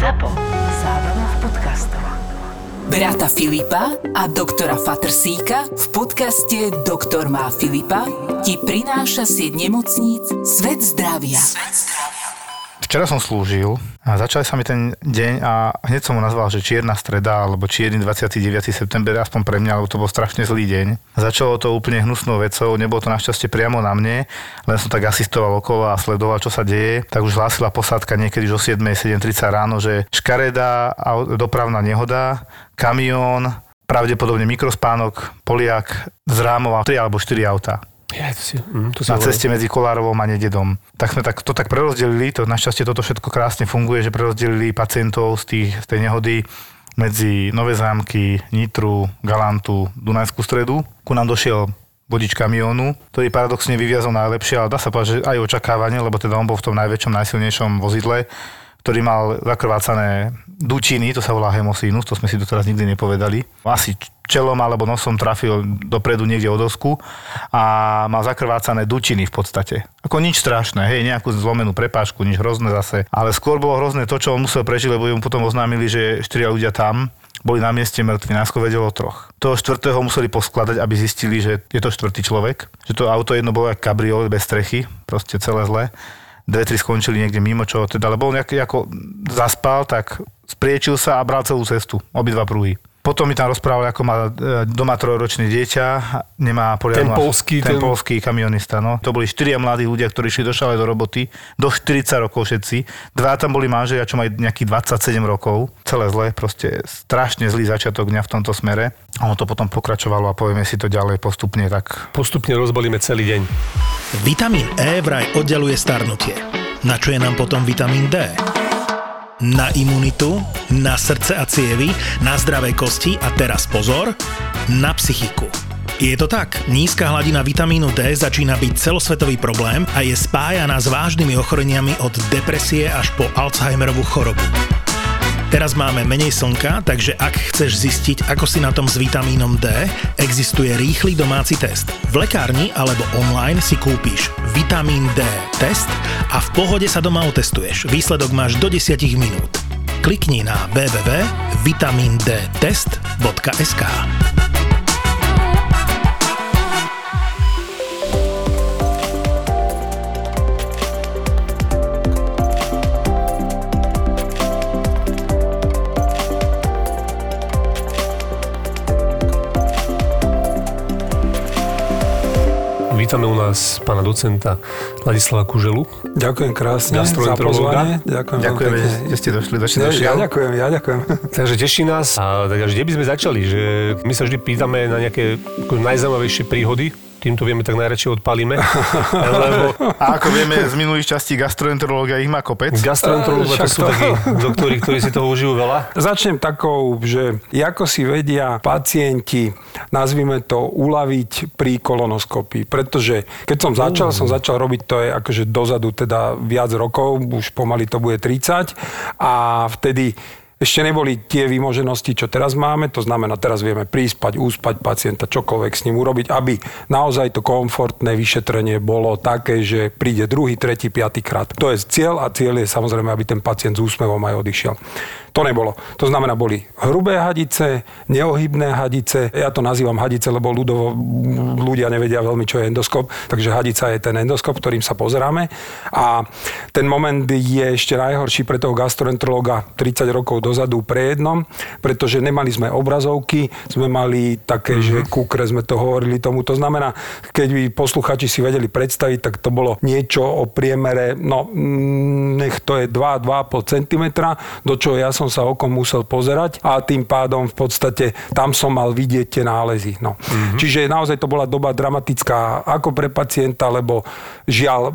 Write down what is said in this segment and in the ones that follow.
ZAPO. Zábrná v podcastov. Brata Filipa a doktora Fatrsíka v podcaste Doktor má Filipa ti prináša sieť nemocníc Svet zdravia. Svet zdravia. Včera som slúžil a začal sa mi ten deň a hneď som mu nazval, že čierna streda alebo čierny 29. september, aspoň pre mňa, lebo to bol strašne zlý deň. Začalo to úplne hnusnou vecou, nebolo to našťastie priamo na mne, len som tak asistoval okolo a sledoval, čo sa deje. Tak už hlásila posádka niekedy o 7. 7.30 ráno, že škareda, dopravná nehoda, kamión, pravdepodobne mikrospánok, Poliak zrámoval 3 alebo 4 auta. Ja, to si, mm, to si na ceste medzi Kolárovom a Nededom. Tak sme tak, to tak prerozdelili, to našťastie toto všetko krásne funguje, že prerozdelili pacientov z, tých, z tej nehody medzi Nové zámky, Nitru, Galantu, Dunajskú stredu. Ku nám došiel vodič kamiónu, ktorý paradoxne vyviazol najlepšie, ale dá sa povedať, že aj očakávanie, lebo teda on bol v tom najväčšom, najsilnejšom vozidle, ktorý mal zakrvácané dučiny, to sa volá hemosínus, to sme si doteraz nikdy nepovedali. Asi čelom alebo nosom trafil dopredu niekde od dosku a mal zakrvácané dučiny v podstate. Ako nič strašné, hej, nejakú zlomenú prepážku, nič hrozné zase. Ale skôr bolo hrozné to, čo on musel prežiť, lebo mu potom oznámili, že štyria ľudia tam boli na mieste mŕtvi, násko vedelo troch. Toho štvrtého museli poskladať, aby zistili, že je to štvrtý človek. Že to auto jedno bolo ako kabriolet bez strechy, proste celé zle dve, tri skončili niekde mimo, čo teda, lebo on nejaký, ako zaspal, tak spriečil sa a bral celú cestu, obidva prúhy. Potom mi tam rozprával, ako má e, doma trojročné dieťa, nemá poriadnu... Ten polský... Ten, ten polský kamionista, no. To boli štyria mladí ľudia, ktorí šli do šale do roboty, do 40 rokov všetci. Dva tam boli manželia, čo majú nejakých 27 rokov. Celé zle, proste strašne zlý začiatok dňa v tomto smere. A ono to potom pokračovalo a povieme si to ďalej postupne tak. Postupne rozbalíme celý deň. Vitamín E vraj oddeluje starnutie. Na čo je nám potom vitamín D? Na imunitu, na srdce a cievy, na zdravé kosti a teraz pozor, na psychiku. Je to tak, nízka hladina vitamínu D začína byť celosvetový problém a je spájaná s vážnymi ochoreniami od depresie až po Alzheimerovú chorobu. Teraz máme menej slnka, takže ak chceš zistiť, ako si na tom s vitamínom D, existuje rýchly domáci test. V lekárni alebo online si kúpiš vitamín D test a v pohode sa doma otestuješ. Výsledok máš do 10 minút. Klikni na www.vitamindtest.sk. Vítame u nás pána docenta Ladislava Kuželu. Ďakujem krásne za pozvanie. Ďakujem, ďakujem že ste došli. došli, došli ja, ja ďakujem, ja ďakujem. Takže teší nás. A tak, kde by sme začali? Že my sa vždy pýtame na nejaké najzaujímavejšie príhody týmto vieme tak najradšej odpalíme. Lebo... A ako vieme z minulých častí gastroenterológia ich má kopec. Gastroenterológia to sú takí doktori, ktorí si toho užijú veľa. Začnem takou, že ako si vedia pacienti, nazvime to, uľaviť pri kolonoskopii. Pretože keď som začal, uh. som začal robiť to je akože dozadu teda viac rokov, už pomaly to bude 30 a vtedy ešte neboli tie výmoženosti, čo teraz máme, to znamená, teraz vieme príspať, úspať pacienta, čokoľvek s ním urobiť, aby naozaj to komfortné vyšetrenie bolo také, že príde druhý, tretí, piatý krát. To je cieľ a cieľ je samozrejme, aby ten pacient s úsmevom aj odišiel. To nebolo. To znamená, boli hrubé hadice, neohybné hadice. Ja to nazývam hadice, lebo ľudovo ľudia nevedia veľmi, čo je endoskop. Takže hadica je ten endoskop, ktorým sa pozeráme. A ten moment je ešte najhorší pre toho gastroenterologa 30 rokov dozadu pre jednom, pretože nemali sme obrazovky, sme mali také, mm-hmm. že mhm. kukre sme to hovorili tomu. To znamená, keď by posluchači si vedeli predstaviť, tak to bolo niečo o priemere, no mm, nech to je 2-2,5 cm, do čoho ja som sa okom musel pozerať a tým pádom v podstate tam som mal vidieť tie nálezy. No. Mm-hmm. Čiže naozaj to bola doba dramatická ako pre pacienta, lebo žiaľ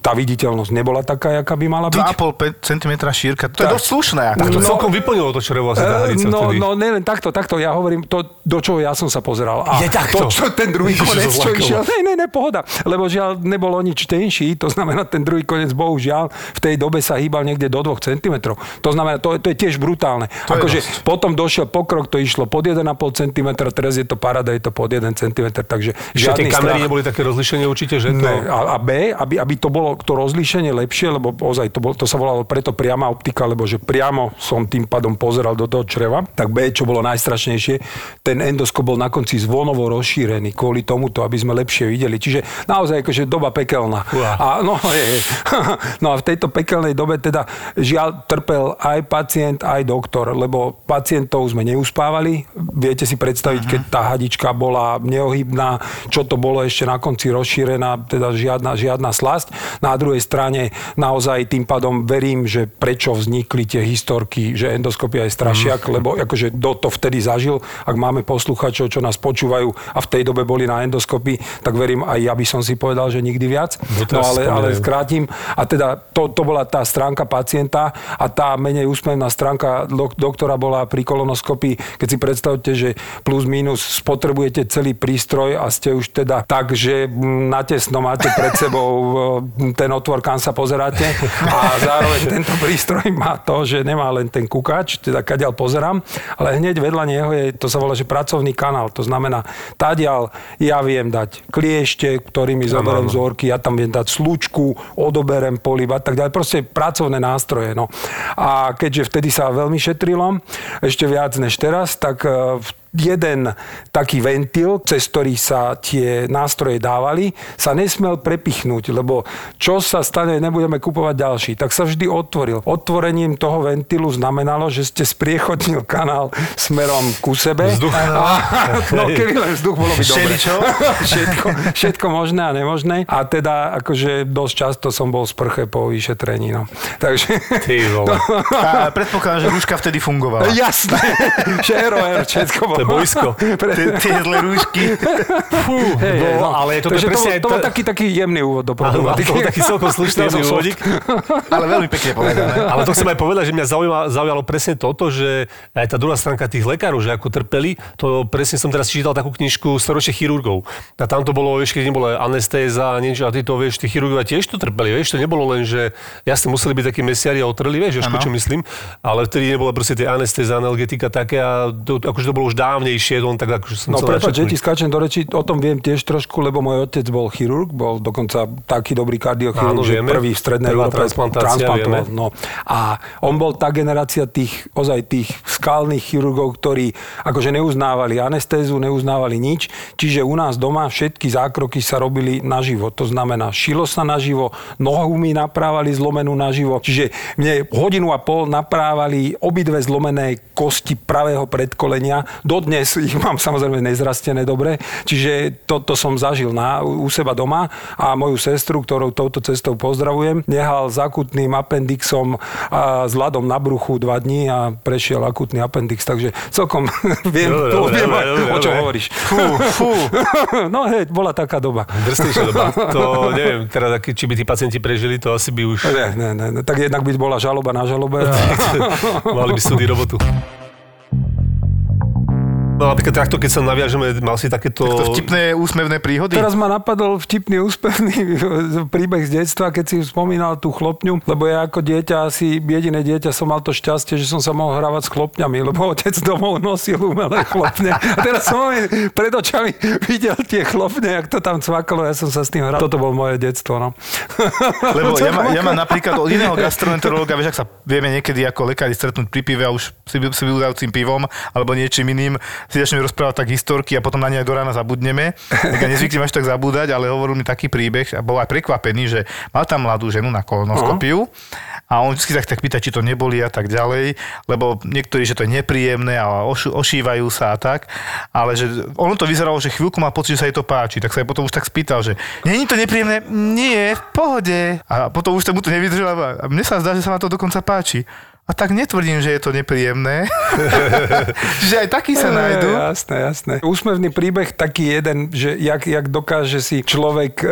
tá viditeľnosť nebola taká, aká by mala byť. 2,5 cm šírka, to tak. je dosť slušné. Tak to no, celkom vyplnilo to črevo asi tá hadica No, vtedy. no, nielen takto, takto, ja hovorím to, do čoho ja som sa pozeral. A Je takto? To, čo, ten druhý Ježiš, konec, čo išiel, ne, ne, ne, pohoda. Lebo žiaľ, nebolo nič tenší, to znamená, ten druhý konec, bohužiaľ, v tej dobe sa hýbal niekde do 2 cm. To znamená, to, to je tiež brutálne. Akože potom došiel pokrok, to išlo pod 1,5 cm, teraz je to parada, je to pod 1 cm, takže Ešte tie žiadny kamery strach. neboli také rozlišenie určite, že to... Ne, a, a B, aby, aby to bolo to rozlíšenie lepšie, lebo ozaj to, bol, to sa volalo preto priama optika, lebo že priamo som tým pádom pozeral do toho čreva, tak B, čo bolo najstrašnejšie, ten endoskop bol na konci zvonovo rozšírený kvôli tomuto, aby sme lepšie videli. Čiže naozaj akože doba pekelná. Uá. A, no, je, je. no a v tejto pekelnej dobe teda žiaľ trpel aj pacient, aj doktor, lebo pacientov sme neuspávali. Viete si predstaviť, keď tá hadička bola neohybná, čo to bolo ešte na konci rozšírená, teda žiadna, žiadna slasť. Na druhej strane naozaj tým pádom verím, že prečo vznikli tie historky, že endoskopia je strašiak, lebo akože do to vtedy zažil, ak máme posluchačov, čo nás počúvajú a v tej dobe boli na endoskopii, tak verím aj ja by som si povedal, že nikdy viac. No No ale, ale spomínam. skrátim. A teda to, to bola tá stránka pacienta a tá menej úsmevná stránka dok- doktora bola pri kolonoskopii. Keď si predstavte, že plus minus spotrebujete celý prístroj a ste už teda tak, že mm, natesno máte pred sebou e, ten otvor, kam sa pozeráte a zároveň tento prístroj má to, že nemá len ten kukač, teda kadiaľ pozerám, ale hneď vedľa neho je, to sa volá, že pracovný kanál. To znamená, tadiaľ ja viem dať kliešte, ktorými zoberiem áno. vzorky, ja tam viem dať slučku, odoberem polib a tak ďalej. Proste pracovné nástroje. No. A keďže vtedy sa veľmi šetrilo, ešte viac než teraz, tak e, v jeden taký ventil, cez ktorý sa tie nástroje dávali, sa nesmel prepichnúť, lebo čo sa stane, nebudeme kupovať ďalší. Tak sa vždy otvoril. Otvorením toho ventilu znamenalo, že ste spriechodnil kanál smerom ku sebe. Vzduch. A, no keby len vzduch, bolo by dobre. Všetko, všetko možné a nemožné. A teda akože dosť často som bol v sprche po vyšetrení. No. Takže... Ty vole. A predpokladám, že rúška vtedy fungovala. Jasné, že ROR, všetko bolo. To je bojsko. Tie, tie zlé rúšky. Fú, Hej, hej, no, ale to, to, Takže je presne to, bol, to to- taký, taký jemný úvod do problematiky. to bol taký celkom slušný jemný úvodík. Ale veľmi pekne povedané. Ale to chcem aj povedať, že mňa zaujalo, zaujalo presne toto, že aj tá druhá stránka tých lekárov, že ako trpeli, to presne som teraz čítal takú knižku staročných chirurgov. A tam to bolo, vieš, keď nebola anestéza a niečo, a tí to, vieš, tí chirurgovia tiež to trpeli, vieš, to nebolo len, že jasne museli byť takí mesiari a otrli, vieš, čo myslím, ale vtedy nebola proste tie anestéza, analgetika také a to, akože to bolo už dávnejšie, on tak akože som No prepáč, že ti skáčem do reči, o tom viem tiež trošku, lebo môj otec bol chirurg, bol dokonca taký dobrý kardiochirurg, Áno, že vieme. prvý v strednej Prvá Európe transplantácia, transplantoval. No. A on bol tá generácia tých, ozaj tých skalných chirurgov, ktorí akože neuznávali anestézu, neuznávali nič, čiže u nás doma všetky zákroky sa robili naživo. To znamená, šilo sa naživo, nohu mi naprávali zlomenú naživo, čiže mne hodinu a pol naprávali obidve zlomené kosti pravého predkolenia. Dodnes ich mám samozrejme nezrastené dobre, čiže toto som zažil na, u seba doma a moju sestru, ktorou touto cestou pozdravujem, nehal s akutným appendixom a s ľadom na bruchu dva dní a prešiel akutný appendix, takže celkom viem, Dobre, to, dobre, viem dobre, o čom dobre. hovoríš. Fú, fú. no hej, bola taká doba. Drsnejšia doba. To neviem, teraz, či by tí pacienti prežili, to asi by už ne, ne, ne, tak jednak by bola žaloba na žalobe. A... mali by súdy robotu. No napríklad takto, keď sa naviažeme, mal si takéto... To vtipné úsmevné príhody. Teraz ma napadol vtipný, úspešný príbeh z detstva, keď si spomínal tú chlopňu, lebo ja ako dieťa, asi jediné dieťa som mal to šťastie, že som sa mohol hrávať s chlopňami, lebo otec domov nosil umelé chlopne. A teraz som pred očami videl tie chlopne, jak to tam cvakalo, ja som sa s tým hral. Toto bolo moje detstvo, no. Lebo ja, má, ja mám napríklad od iného gastroenterológa, vieš, ak sa vieme niekedy ako lekári stretnúť pri pive a už si, si pivom alebo niečím iným, si začneme rozprávať tak historky a potom na ne aj do rána zabudneme. Tak ja nezvyknem až tak zabúdať, ale hovoril mi taký príbeh a bol aj prekvapený, že mal tam mladú ženu na kolonoskopiu a on vždy tak, tak pýta, či to neboli a tak ďalej, lebo niektorí, že to je nepríjemné a ošu, ošívajú sa a tak, ale že ono to vyzeralo, že chvíľku má pocit, že sa jej to páči, tak sa jej potom už tak spýtal, že není to nepríjemné? Nie, v pohode. A potom už sa mu to nevydržalo a mne sa zdá, že sa ma to dokonca páči. A tak netvrdím, že je to nepríjemné. že aj takí sa nájdú. Jasné, jasné. Úsmevný príbeh taký jeden, že jak, jak dokáže si človek e,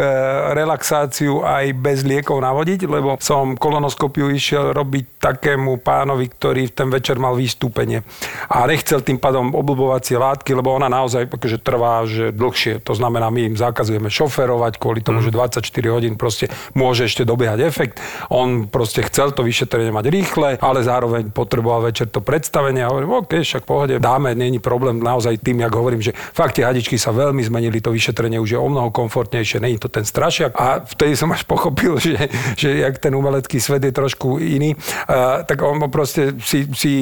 relaxáciu aj bez liekov navodiť, lebo som kolonoskopiu išiel robiť takému pánovi, ktorý v ten večer mal vystúpenie. A nechcel tým pádom oblbovacie látky, lebo ona naozaj akože trvá že dlhšie. To znamená, my im zakazujeme šoferovať kvôli tomu, mm. že 24 hodín proste môže ešte dobiehať efekt. On proste chcel to vyšetrenie mať rýchle, ale zároveň potreboval večer to predstavenie a hovorím, OK, však pohode, dáme, není problém naozaj tým, jak hovorím, že fakt tie hadičky sa veľmi zmenili, to vyšetrenie už je o mnoho komfortnejšie, není to ten strašiak. A vtedy som až pochopil, že, že jak ten umelecký svet je trošku iný, uh, tak on proste si, si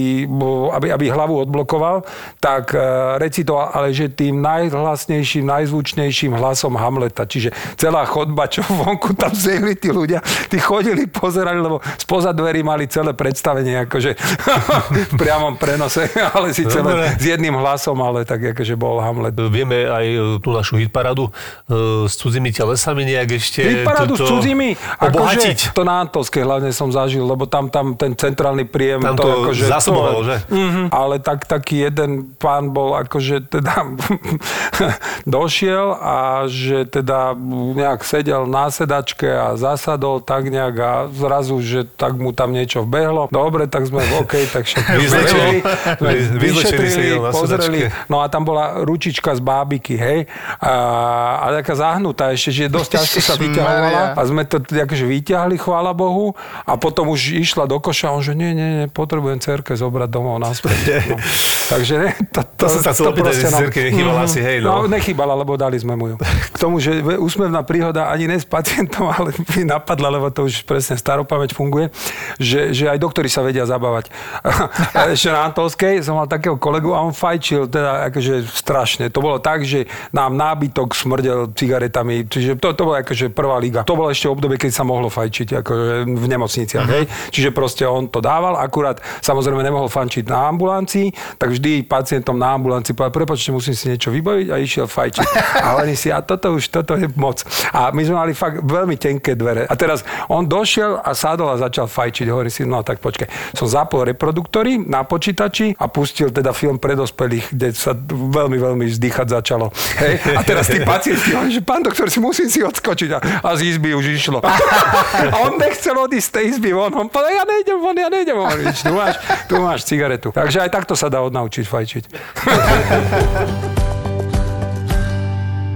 aby, aby hlavu odblokoval, tak uh, recitoval, ale že tým najhlasnejším, najzvučnejším hlasom Hamleta. Čiže celá chodba, čo vonku tam zjeli tí ľudia, tí chodili, pozerali, lebo spoza dverí mali celé predstavenie, akože v priamom prenose, ale si celé s jedným hlasom, ale tak akože bol Hamlet. Vieme aj e, tú našu hitparadu e, s cudzými telesami nejak ešte Hitparádu s obohatiť. akože to na Antolskej hlavne som zažil, lebo tam, tam ten centrálny príjem, Tam to, to akože... zásobovalo, že? Mhm, ale tak, taký jeden pán bol akože teda došiel a že teda nejak sedel na sedačke a zasadol tak nejak a zrazu, že tak mu tam niečo vbehlo. Dobre, tak sme OK, tak však Vyzlečený. sme Vy- vyzlečený sedel na pozreli. sedačke. No a tam bola ručička z bábiky, hej. A, a taká zahnutá ešte, že dosť ťažko sa vyťahovala. A sme to akože vyťahli, chvála Bohu. A potom už išla do koša a on, že nie, nie, nie, potrebujem cerke zobrať domov naspäť. No. Takže ne, to, To som sa chcel opýtať, že cerke nechýbala Mhm. asi, hej, no. No, nechýbala, lebo dali sme mu ju. K tomu, že úsmevná príhoda ani ne s pacientom, ale mi napadla, lebo to už presne staropamäť funguje, že, že aj doktori sa vedia zabávať. A Ešte na Antolskej som mal takého kolegu a on fajčil teda akože strašne. To bolo tak, že nám nábytok smrdel cigaretami, čiže to, to bola akože prvá liga. To bolo ešte obdobie, keď sa mohlo fajčiť akože v nemocniciach, hej. Čiže proste on to dával, akurát samozrejme nemohol fančiť na ambulancii, tak vždy pacientom na ambulancii povedal, prepačte, musím si niečo vybaviť a išiel fajčiť. A oni si, a toto už, toto je moc. A my sme mali fakt veľmi tenké dvere. A teraz on došiel a sadol a začal fajčiť. Hovorí si, no tak počkaj. Som zapol reproduktory na počítači a pustil teda film pre dospelých, kde sa veľmi, veľmi vzdychať začalo. Hej? A teraz tí pacienti, že pán doktor, si musím si odskočiť. A, a z izby už išlo. A on nechcel odísť z tej izby von. On povedal, ja nejdem von, ja nejdem von. Tu máš, tu máš cigaretu. Takže aj takto sa dá odnaučiť fajčiť.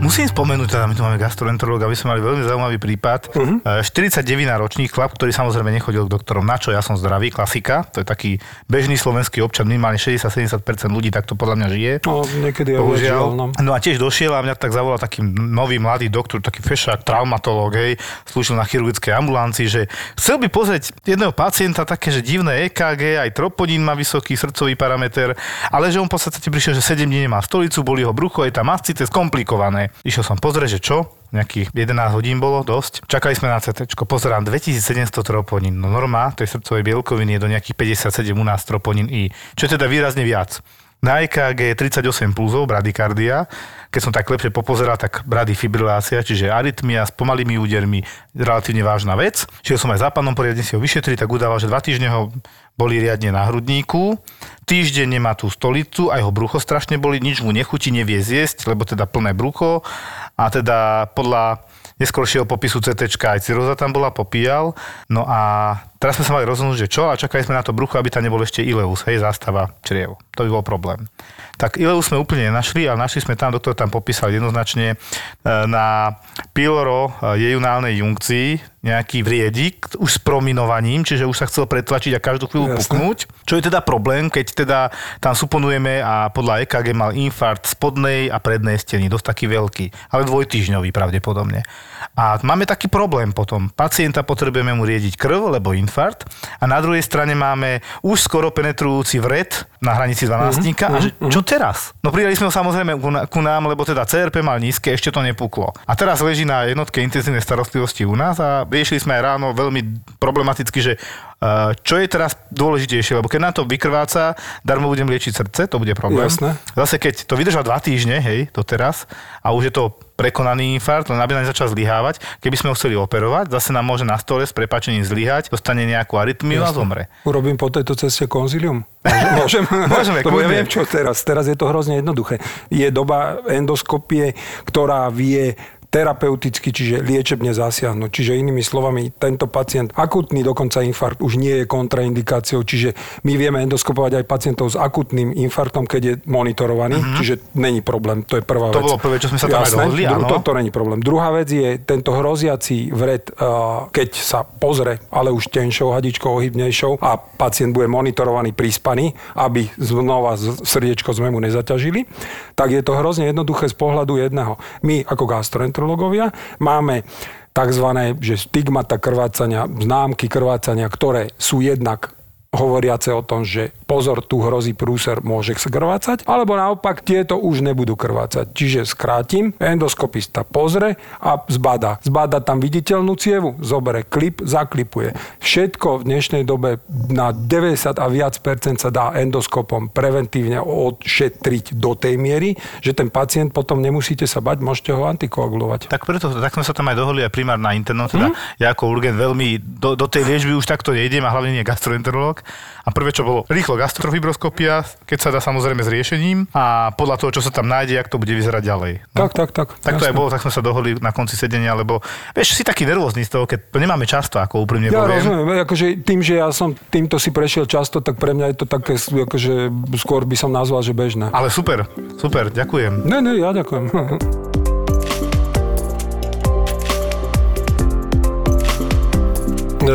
Musím spomenúť, teda my tu máme gastroenterológa, aby sme mali veľmi zaujímavý prípad. Uh-huh. 49 ročný chlap, ktorý samozrejme nechodil k doktorom. Na čo? Ja som zdravý, klasika. To je taký bežný slovenský občan, minimálne 60-70% ľudí takto podľa mňa žije. No, niekedy Bohužiaľ. no. No a tiež došiel a mňa tak zavolal taký nový mladý doktor, taký fešák, traumatológ, hej, slúžil na chirurgickej ambulancii, že chcel by pozrieť jedného pacienta také, že divné EKG, aj troponín má vysoký srdcový parameter, ale že on v podstate prišiel, že 7 dní nemá stolicu, boli ho brucho, je tam mascite, skomplikované. Išiel som pozrieť, že čo? nejakých 11 hodín bolo, dosť. Čakali sme na CT, pozerám 2700 troponín. No norma tej srdcovej bielkoviny je do nejakých 57 u nás troponín I, čo je teda výrazne viac. Na EKG je 38 pulzov, bradykardia. Keď som tak lepšie popozeral, tak bradyfibrilácia, čiže arytmia s pomalými údermi, relatívne vážna vec. Čiže som aj za pánom poriadne si ho vyšetriť, tak udával, že dva týždne ho boli riadne na hrudníku, týždeň nemá tú stolicu, aj ho brucho strašne boli, nič mu nechutí, nevie zjesť, lebo teda plné brucho a teda podľa neskôršieho popisu CT aj ciroza tam bola, popíjal. No a teraz sme sa mali rozhodnúť, že čo a čakali sme na to brucho, aby tam nebol ešte ileus, hej, zástava čriev. To by bol problém. Tak ileus sme úplne nenašli, ale našli sme tam, doktor tam popísal jednoznačne e, na pyloro jejunálnej junkcii nejaký vriedik už s prominovaním, čiže už sa chcel pretlačiť a každú chvíľu Jasne. puknúť. Čo je teda problém, keď teda tam suponujeme a podľa EKG mal infarkt spodnej a prednej steny, dosť taký veľký, ale dvojtýždňový pravdepodobne. A máme taký problém potom. Pacienta potrebujeme mu riediť krv, lebo infarkt. A na druhej strane máme už skoro penetrujúci vred na hranici 12 a že, čo teraz? No pridali sme ho samozrejme ku, nám, lebo teda CRP mal nízke, ešte to nepuklo. A teraz leží na jednotke intenzívnej starostlivosti u nás a riešili sme aj ráno veľmi problematicky, že čo je teraz dôležitejšie, lebo keď nám to vykrváca, darmo budem liečiť srdce, to bude problém. Jasné. Zase keď to vydržal dva týždne, hej, to teraz, a už je to prekonaný infarkt, len aby nám začal zlyhávať. Keby sme ho chceli operovať, zase nám môže na stole s prepačením zlyhať, dostane nejakú arytmiu a zomre. Urobím po tejto ceste konzilium? Môžem? Môžeme, Lebo ja viem, čo teraz. Teraz je to hrozne jednoduché. Je doba endoskopie, ktorá vie terapeuticky, čiže liečebne zasiahnuť. Čiže inými slovami, tento pacient, akutný dokonca infarkt, už nie je kontraindikáciou, čiže my vieme endoskopovať aj pacientov s akutným infarktom, keď je monitorovaný, mm-hmm. čiže není problém, to je prvá. To vec. bolo prvé, čo sme sa tam Jasné, dohodli, áno. to, to není problém. Druhá vec je tento hroziaci vred, uh, keď sa pozrie, ale už tenšou hadičkou, ohybnejšou a pacient bude monitorovaný, prispaný, aby znova srdiečko sme mu nezaťažili, tak je to hrozne jednoduché z pohľadu jedného. My ako gastroenterológovia máme tzv. Že stigmata krvácania, známky krvácania, ktoré sú jednak hovoriace o tom, že pozor, tu hrozí prúser, môže krvácať, alebo naopak tieto už nebudú krvácať. Čiže skrátim, endoskopista pozre a zbada. Zbada tam viditeľnú cievu, zobere klip, zaklipuje. Všetko v dnešnej dobe na 90 a viac percent sa dá endoskopom preventívne odšetriť do tej miery, že ten pacient potom nemusíte sa bať, môžete ho antikoagulovať. Tak preto, tak sme sa tam aj dohodli aj primár na internom, teda ja ako urgent veľmi do, do tej liečby už takto nejdem a hlavne nie gastroenterológ. A prvé, čo bolo, rýchlo gastrofibroskopia, keď sa dá samozrejme s riešením a podľa toho, čo sa tam nájde, jak to bude vyzerať ďalej. No. Tak, tak, tak. Tak to aj jasné. bolo, tak sme sa dohodli na konci sedenia, lebo vieš, si taký nervózny z toho, keď to nemáme často, ako úprimne Ja poviem. rozumiem, akože tým, že ja som týmto si prešiel často, tak pre mňa je to také, akože skôr by som nazval, že bežné. Ale super, super, ďakujem. Ne, ne, ja ďakujem.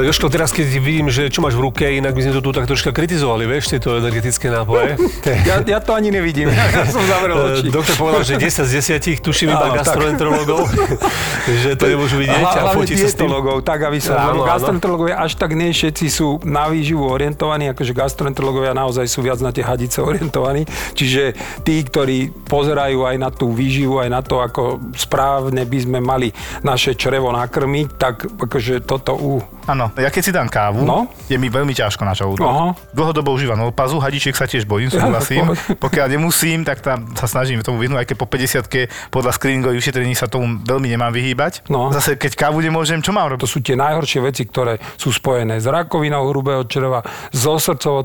Joško, teraz keď vidím, že čo máš v ruke, inak by sme to tu tak troška kritizovali, vieš, tieto energetické nápoje. Ja, ja to ani nevidím, ja som zavrel Eh, oči. Doktor povedal, že 10 z 10 tuším iba Áno, gastroenterologov, že to nemôžu vidieť a fotiť sa s tým. tak aby sa... Áno. gastroenterológovia až tak nie všetci sú na výživu orientovaní, akože gastroenterológovia naozaj sú viac na tie hadice orientovaní. Čiže tí, ktorí pozerajú aj na tú výživu, aj na to, ako správne by sme mali naše črevo nakrmiť, tak akože toto u... Áno, ja keď si dám kávu, No. je mi veľmi ťažko na žalúdok. Aha. Dlhodobo užívam olpazu, hadičiek sa tiež bojím, súhlasím. Pokiaľ nemusím, tak tam sa snažím tomu vyhnúť, aj keď po 50 podľa screeningových vyšetrení sa tomu veľmi nemám vyhýbať. No. Zase keď kávu nemôžem, čo mám To robiť? sú tie najhoršie veci, ktoré sú spojené s rakovinou hrubého čreva, so srdcovo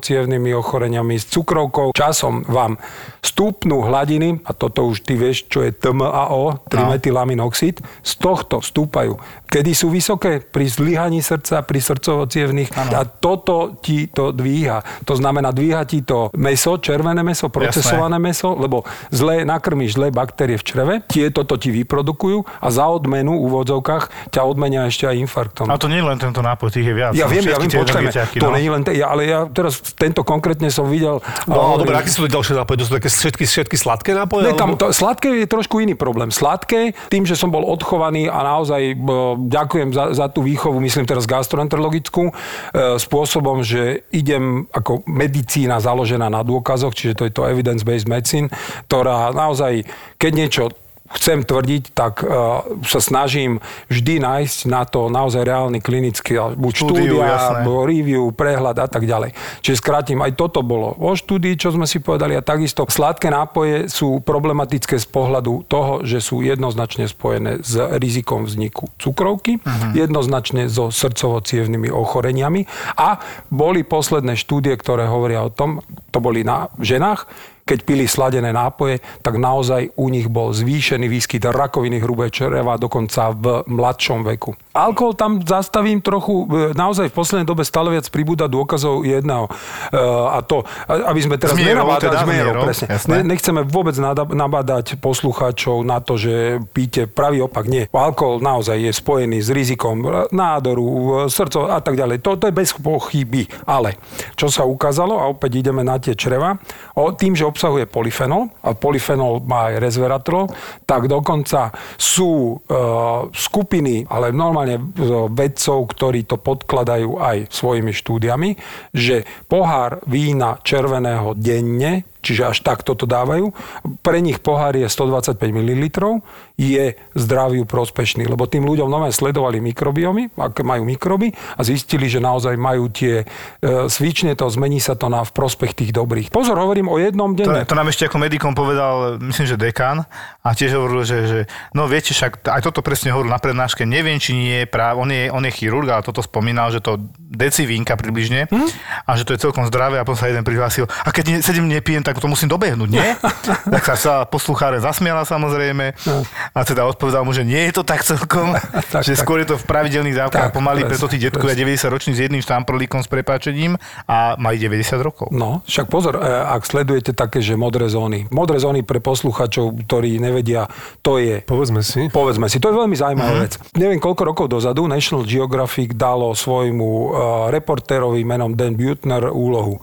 ochoreniami, s cukrovkou. Časom vám stúpnú hladiny, a toto už ty vieš, čo je TMAO, trimetylaminoxid, z tohto stúpajú. Kedy sú vysoké? Pri zlyhaní srdca, pri srdcovo a toto ti to dvíha. To znamená, dvíha ti to meso, červené meso, procesované meso, lebo zle nakrmíš zlé baktérie v čreve, tieto to ti vyprodukujú a za odmenu v úvodzovkách ťa odmenia ešte aj infarktom. A to nie je len tento nápoj, tých je viac. Ja Sú viem, ja viem, tie počkajme, to no. nie je len, te, ja, ale ja teraz tento konkrétne som videl... No, a dobre, aké sú to ďalšie nápoje? To sú také všetky, všetky sladké nápoje? Ne, tam, to, sladké je trošku iný problém. Sladké, tým, že som bol odchovaný a naozaj ďakujem za, za tú výchovu, myslím teraz gastroenterologickú, e, spôsobom, že idem ako medicína založená na dôkazoch, čiže to je to evidence-based medicine, ktorá naozaj, keď niečo chcem tvrdiť, tak uh, sa snažím vždy nájsť na to naozaj reálny klinický, buď Štúdiu, štúdia, alebo review, prehľad a tak ďalej. Čiže skrátim, aj toto bolo o štúdii, čo sme si povedali a takisto sladké nápoje sú problematické z pohľadu toho, že sú jednoznačne spojené s rizikom vzniku cukrovky, uh-huh. jednoznačne so srdcovo ochoreniami a boli posledné štúdie, ktoré hovoria o tom, to boli na ženách, keď pili sladené nápoje, tak naozaj u nich bol zvýšený výskyt rakoviny hrubé čreva dokonca v mladšom veku. Alkohol tam zastavím trochu, e, naozaj v poslednej dobe stále viac pribúda dôkazov jedného. E, A to, aby sme teraz nenabádali- teda, mierou, presne. jasné. Ne, nechceme vôbec nabádať poslucháčov na to, že píte pravý opak. Nie. Alkohol naozaj je spojený s rizikom nádoru, srdcov a tak ďalej. To, to je bez pochyby. Ale čo sa ukázalo, a opäť ideme na tie čreva, o, tým, že obsahuje polyfenol, a polyfenol má aj resveratrol, tak dokonca sú e, skupiny, ale normálne e, vedcov, ktorí to podkladajú aj svojimi štúdiami, že pohár vína červeného denne čiže až tak toto dávajú. Pre nich pohár je 125 ml, je zdraviu prospešný, lebo tým ľuďom nové sledovali mikrobiomy, aké majú mikroby a zistili, že naozaj majú tie, e, svične to, zmení sa to na v prospech tých dobrých. Pozor, hovorím o jednom To, denne. to nám ešte ako medikom povedal, myslím, že dekan a tiež hovoril, že, že no viete, však aj toto presne hovoril na prednáške, neviem, či nie je práv, on je, on je chirurg, ale toto spomínal, že to decivínka približne Hm? a že to je celkom zdravé a potom sa jeden prihlásil, a keď ne, sedím nepijem, tak to musím dobehnúť, nie? tak sa sa poslucháre zasmiala samozrejme a teda odpovedal mu, že nie je to tak celkom, No. Tak, že tak. skôr je to v pravidelných dávkach pomaly, presne, preto tí detkovia 90 roční s jedným štamprlíkom s prepáčením a mali 90 rokov. No, však pozor, e, ak sledujete také, že modré zóny. Modré zóny pre posluchačov, ktorí nevedia, to je Povedzme si. Povedzme si, to je veľmi zaujímavá mm-hmm. vec. Neviem, koľko rokov dozadu National Geographic dalo svojmu uh, reportérovi menom Dan Butner úlohu.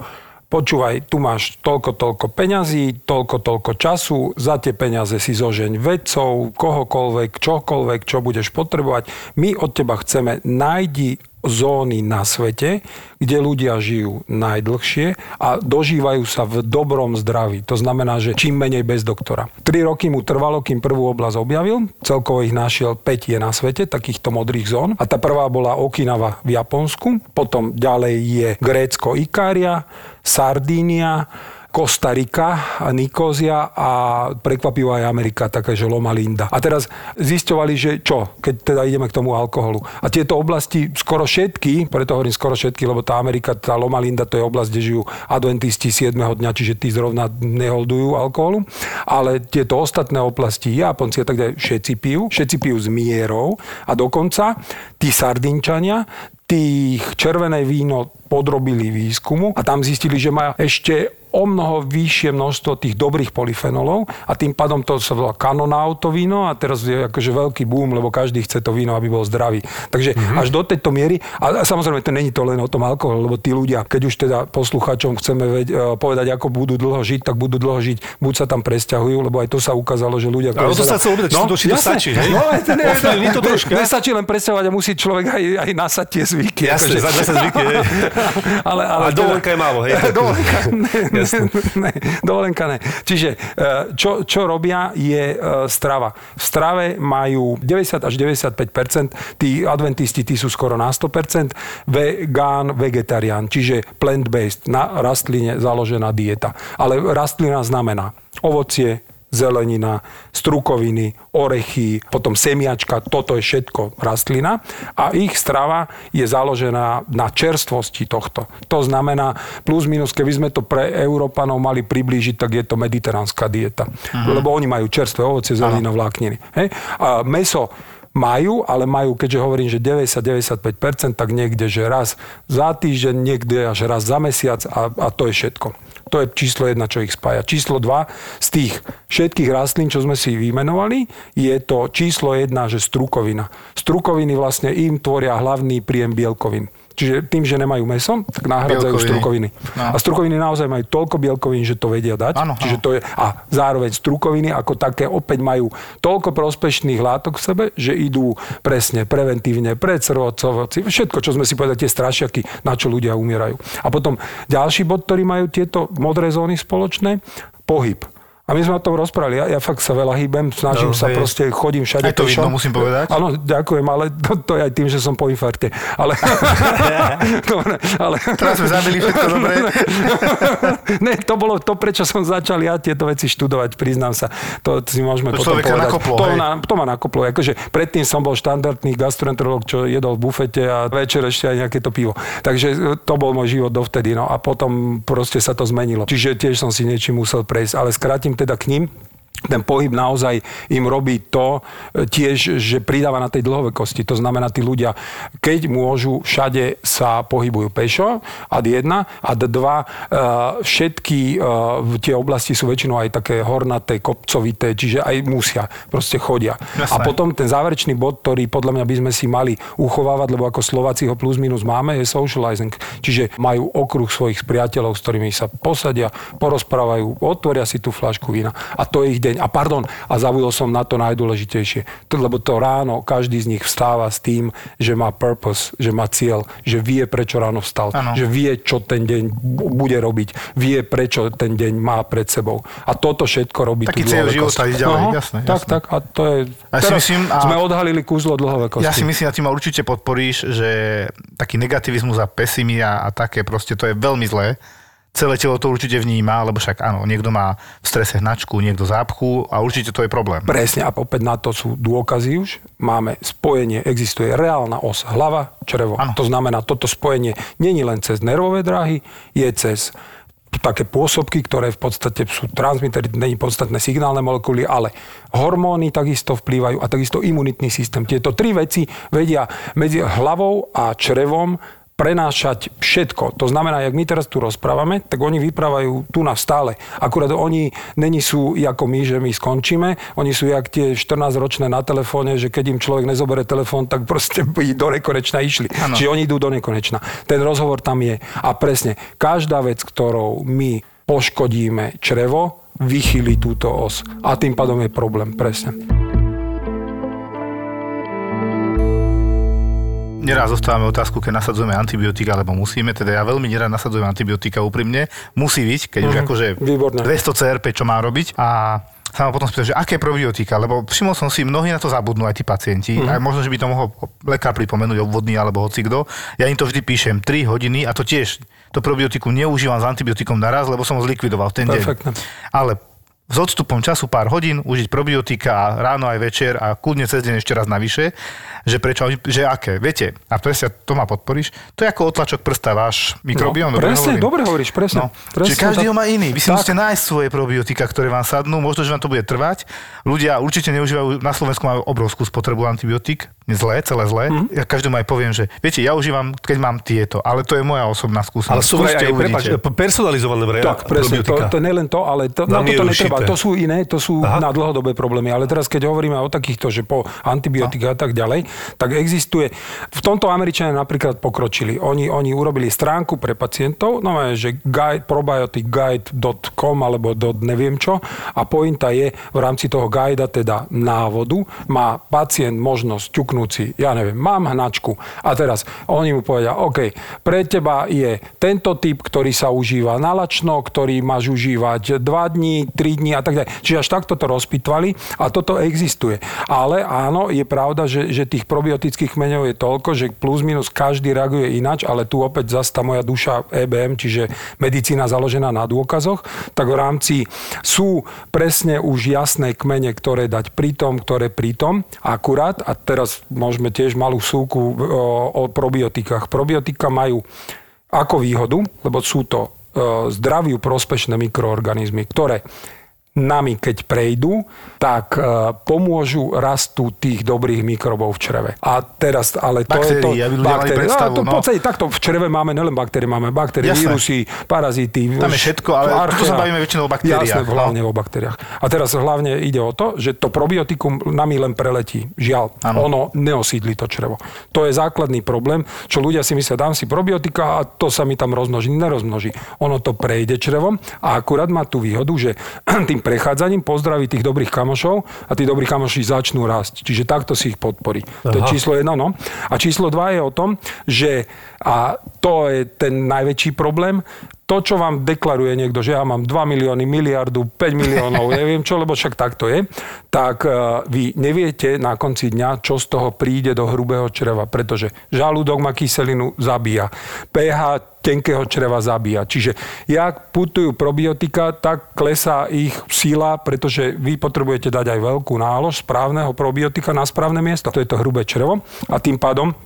Počúvaj, tu máš toľko, toľko peňazí, toľko, toľko času, za tie peniaze si zožeň vedcov, kohokoľvek, čokoľvek, čo budeš potrebovať. My od teba chceme, nájdi zóny na svete, kde ľudia žijú najdlhšie a dožívajú sa v dobrom zdraví. To znamená, že čím menej bez doktora. Tri roky mu trvalo, kým prvú oblasť objavil. Celkovo ich našiel 5 je na svete, takýchto modrých zón. A tá prvá bola Okinawa v Japonsku, potom ďalej je Grécko Ikária, Sardínia, Kostarika, Nikozia a prekvapivo aj Amerika, taká, že Loma Linda. A teraz zisťovali, že čo, keď teda ideme k tomu alkoholu. A tieto oblasti skoro všetky, preto hovorím skoro všetky, lebo tá Amerika, tá Loma Linda, to je oblasť, kde žijú adventisti 7. dňa, čiže tí zrovna neholdujú alkoholu. Ale tieto ostatné oblasti, Japonci a tak ďalej, všetci pijú, všetci pijú s mierou a dokonca tí Sardinčania, tých červené víno podrobili výskumu a tam zistili, že má ešte o mnoho vyššie množstvo tých dobrých polyfenolov a tým pádom to sa volá kanonau to víno a teraz je akože veľký boom, lebo každý chce to víno, aby bol zdravý. Takže mm-hmm. až do tejto miery, a, samozrejme to není to len o tom alkohole, lebo tí ľudia, keď už teda poslucháčom chceme veď, e, povedať, ako budú dlho žiť, tak budú dlho žiť, buď sa tam presťahujú, lebo aj to sa ukázalo, že ľudia... Ale to sa teda- chcel opýtať, či to- či to stačí, hej? No, ale to ne, Ovplyvní to troška? Nestačí len presťahovať a musí človek aj, aj nasať tie zvyky. Jasne, akože- sa zvyky. ale, ale A dovolenka je málo, hej? dovolenka, ne, Jasné. ne, dovolenka ne. Čiže e, čo, čo robia je e, strava. V strave majú 90 až 95 tí adventisti, tí sú skoro na 100% vegán, vegetarián, čiže plant-based, na rastline založená dieta. Ale rastlina znamená ovocie, zelenina, strukoviny, orechy, potom semiačka, toto je všetko rastlina a ich strava je založená na čerstvosti tohto. To znamená, plus minus, keby sme to pre Európanov mali priblížiť, tak je to mediteránska dieta. Lebo oni majú čerstvé ovocie, zelenina, vlákniny. Hej? A meso majú, ale majú, keďže hovorím, že 90-95%, tak niekde, že raz za týždeň, niekde až raz za mesiac a, a to je všetko. To je číslo jedna, čo ich spája. Číslo dva, z tých všetkých rastlín, čo sme si vymenovali, je to číslo jedna, že strukovina. Strukoviny vlastne im tvoria hlavný príjem bielkovín. Čiže tým, že nemajú meso, tak nahrádzajú Bielkoviny. strukoviny. No. A strukoviny naozaj majú toľko bielkovín, že to vedia dať. Áno, Čiže to je, a zároveň strukoviny ako také opäť majú toľko prospešných látok v sebe, že idú presne preventívne pre crvocovoci, všetko, čo sme si povedali, tie strašiaky, na čo ľudia umierajú. A potom ďalší bod, ktorý majú tieto modré zóny spoločné, pohyb. A my sme o tom rozprávali. Ja, ja fakt sa veľa hýbem, snažím No, sa hej. proste, chodím všade. Aj to pešo. vidno, musím povedať. Áno, ďakujem, ale to, to je aj tým, že som po infarte. Ale... Dobre, ale... Teraz sme zabili všetko dobre. ne, to bolo to, prečo som začal ja tieto veci študovať, priznám sa. To si môžeme To potom povedať. nakoplo, to, hej. na, to ma nakoplo. Akože predtým som bol štandardný gastroenterolog, čo jedol v bufete a večer ešte aj nejaké to pivo. Takže to bol môj život dovtedy. No a potom proste sa to zmenilo. Čiže tiež som si niečím musel prejsť. Ale skrátim teda k ním ten pohyb naozaj im robí to e, tiež, že pridáva na tej dlhovekosti. To znamená, tí ľudia, keď môžu, všade sa pohybujú pešo, ad jedna, ad dva, e, všetky e, tie oblasti sú väčšinou aj také hornaté, kopcovité, čiže aj musia, proste chodia. Jasné. A potom ten záverečný bod, ktorý podľa mňa by sme si mali uchovávať, lebo ako Slováci ho plus minus máme, je socializing. Čiže majú okruh svojich priateľov, s ktorými sa posadia, porozprávajú, otvoria si tú flašku vína. A to je ich deň. A pardon, a zabudol som na to najdôležitejšie. To, lebo to ráno každý z nich vstáva s tým, že má purpose, že má cieľ, že vie, prečo ráno vstal, Áno. že vie, čo ten deň bu- bude robiť, vie, prečo ten deň má pred sebou. A toto všetko robí Taký cieľ života ísť ďalej, jasné, Tak, jasné. tak. A to je... Ja si myslím, a- sme odhalili kúzlo dlhovekosti. Ja si myslím, a ty ma určite podporíš, že taký negativizmus a pesimia a také proste to je veľmi zlé. Celé telo to určite vníma, lebo však áno, niekto má v strese hnačku, niekto zápchu a určite to je problém. Presne, a opäť na to sú dôkazy už. Máme spojenie, existuje reálna os hlava, črevo. Áno. To znamená, toto spojenie není len cez nervové dráhy, je cez také pôsobky, ktoré v podstate sú transmitery, není podstatné signálne molekuly, ale hormóny takisto vplývajú a takisto imunitný systém. Tieto tri veci vedia medzi hlavou a črevom prenášať všetko. To znamená, jak my teraz tu rozprávame, tak oni vyprávajú tu na stále. Akurát oni není sú ako my, že my skončíme. Oni sú jak tie 14-ročné na telefóne, že keď im človek nezobere telefón, tak proste by do nekonečna išli. Áno. Čiže oni idú do nekonečna. Ten rozhovor tam je. A presne, každá vec, ktorou my poškodíme črevo, vychýli túto os. A tým pádom je problém, presne. Neraz zostávame otázku, keď nasadzujeme antibiotika, alebo musíme, teda ja veľmi nerad nasadzujem antibiotika úprimne. Musí byť, keď už akože Výborné. 200 CRP, čo má robiť. A sa ma potom spýtal, že aké probiotika, lebo všimol som si, mnohí na to zabudnú, aj tí pacienti. A možno, že by to mohol lekár pripomenúť, obvodný alebo hocikdo. Ja im to vždy píšem 3 hodiny a to tiež, to probiotikum neužívam s antibiotikom naraz, lebo som ho zlikvidoval v ten Perfektné. deň. Ale s odstupom času pár hodín užiť probiotika ráno aj večer a kľudne cez deň ešte raz navyše, že prečo, že aké, viete, a presne to ma podporíš, to je ako otlačok prsta váš mikrobióm. No, presne, dobre hovoríš, presne. No, presne čiže každý ho má iný. Vy si Tak. musíte nájsť svoje probiotika, ktoré vám sadnú. Možno, že vám to bude trvať. Ľudia určite neužívajú, na Slovensku majú obrovskú spotrebu antibiotík. Zlé, celé zlé. Mhm. Ja každému aj poviem, že viete, ja užívam, keď mám tieto, ale to je moja osobná skúsenosť. Ale sú vraj Skúste, aj, prepáč, personalizované vraj Tak, presne, to, to nie len to, ale to, Na na toto netreba. To sú iné, to sú Aha. na dlhodobé problémy. Ale teraz, keď hovoríme o takýchto, že po antibiotika a tak ďalej, tak existuje. V tomto Američania napríklad pokročili. Oni, oni urobili stránku pre pacientov, no že guide, probioticguide.com alebo dot neviem čo. A pointa je, v rámci toho guida, teda návodu, má pacient možnosť ťuknúť si, ja neviem, mám hnačku. A teraz oni mu povedia, OK, pre teba je tento typ, ktorý sa užíva na lačno, ktorý máš užívať 2 dní, 3 dní a tak ďalej. Čiže až takto to rozpitvali a toto existuje. Ale áno, je pravda, že, že tých probiotických kmeňov je toľko, že plus minus každý reaguje ináč, ale tu opäť zase tá moja duša EBM, čiže medicína založená na dôkazoch, tak v rámci sú presne už jasné kmene, ktoré dať pritom, ktoré pritom. Akurát, a teraz môžeme tiež malú súku o, o probiotikách. Probiotika majú ako výhodu, lebo sú to e, zdraviu prospešné mikroorganizmy, ktoré nami, keď prejdú, tak e, pomôžu rastu tých dobrých mikrobov v čreve. A teraz, ale to je to... Baktérie, aby predstavu, no, to, no. v podstate takto v čreve máme nielen baktérie, máme baktérie, Jasné. vírusy, parazity. Tam je všetko, ale tu sa bavíme väčšinou o baktériách, Jasné, no. hlavne o baktériách. A teraz hlavne ide o to, že to probiotikum nami len preletí. Žiaľ, Áno. ono neosídli to črevo. To je základný problém, čo ľudia si myslia, dám si probiotika a to sa mi tam rozmnoží. Nerozmnoží. Ono to prejde črevom a akurát má tú výhodu, že tým prechádzaním pozdraví tých dobrých kamošov a tí dobrí kamoši začnú rásť. Čiže takto si ich podporí. To je Aha. číslo jedno, no. A číslo dva je o tom, že a to je ten najväčší problém, to, čo vám deklaruje niekto, že ja mám 2 milióny, miliardu, 5 miliónov, neviem čo, lebo však tak to je, tak eh, vy neviete na konci dňa, čo z toho príde do hrubého čreva, pretože žalúdok má kyselinu, zabíja. pH tenkého čreva zabíja. Čiže jak putujú probiotika, tak klesá ich síla, pretože vy potrebujete dať aj veľkú nálož správneho probiotika na správne miesto. To je to hrubé črevo a tým pádom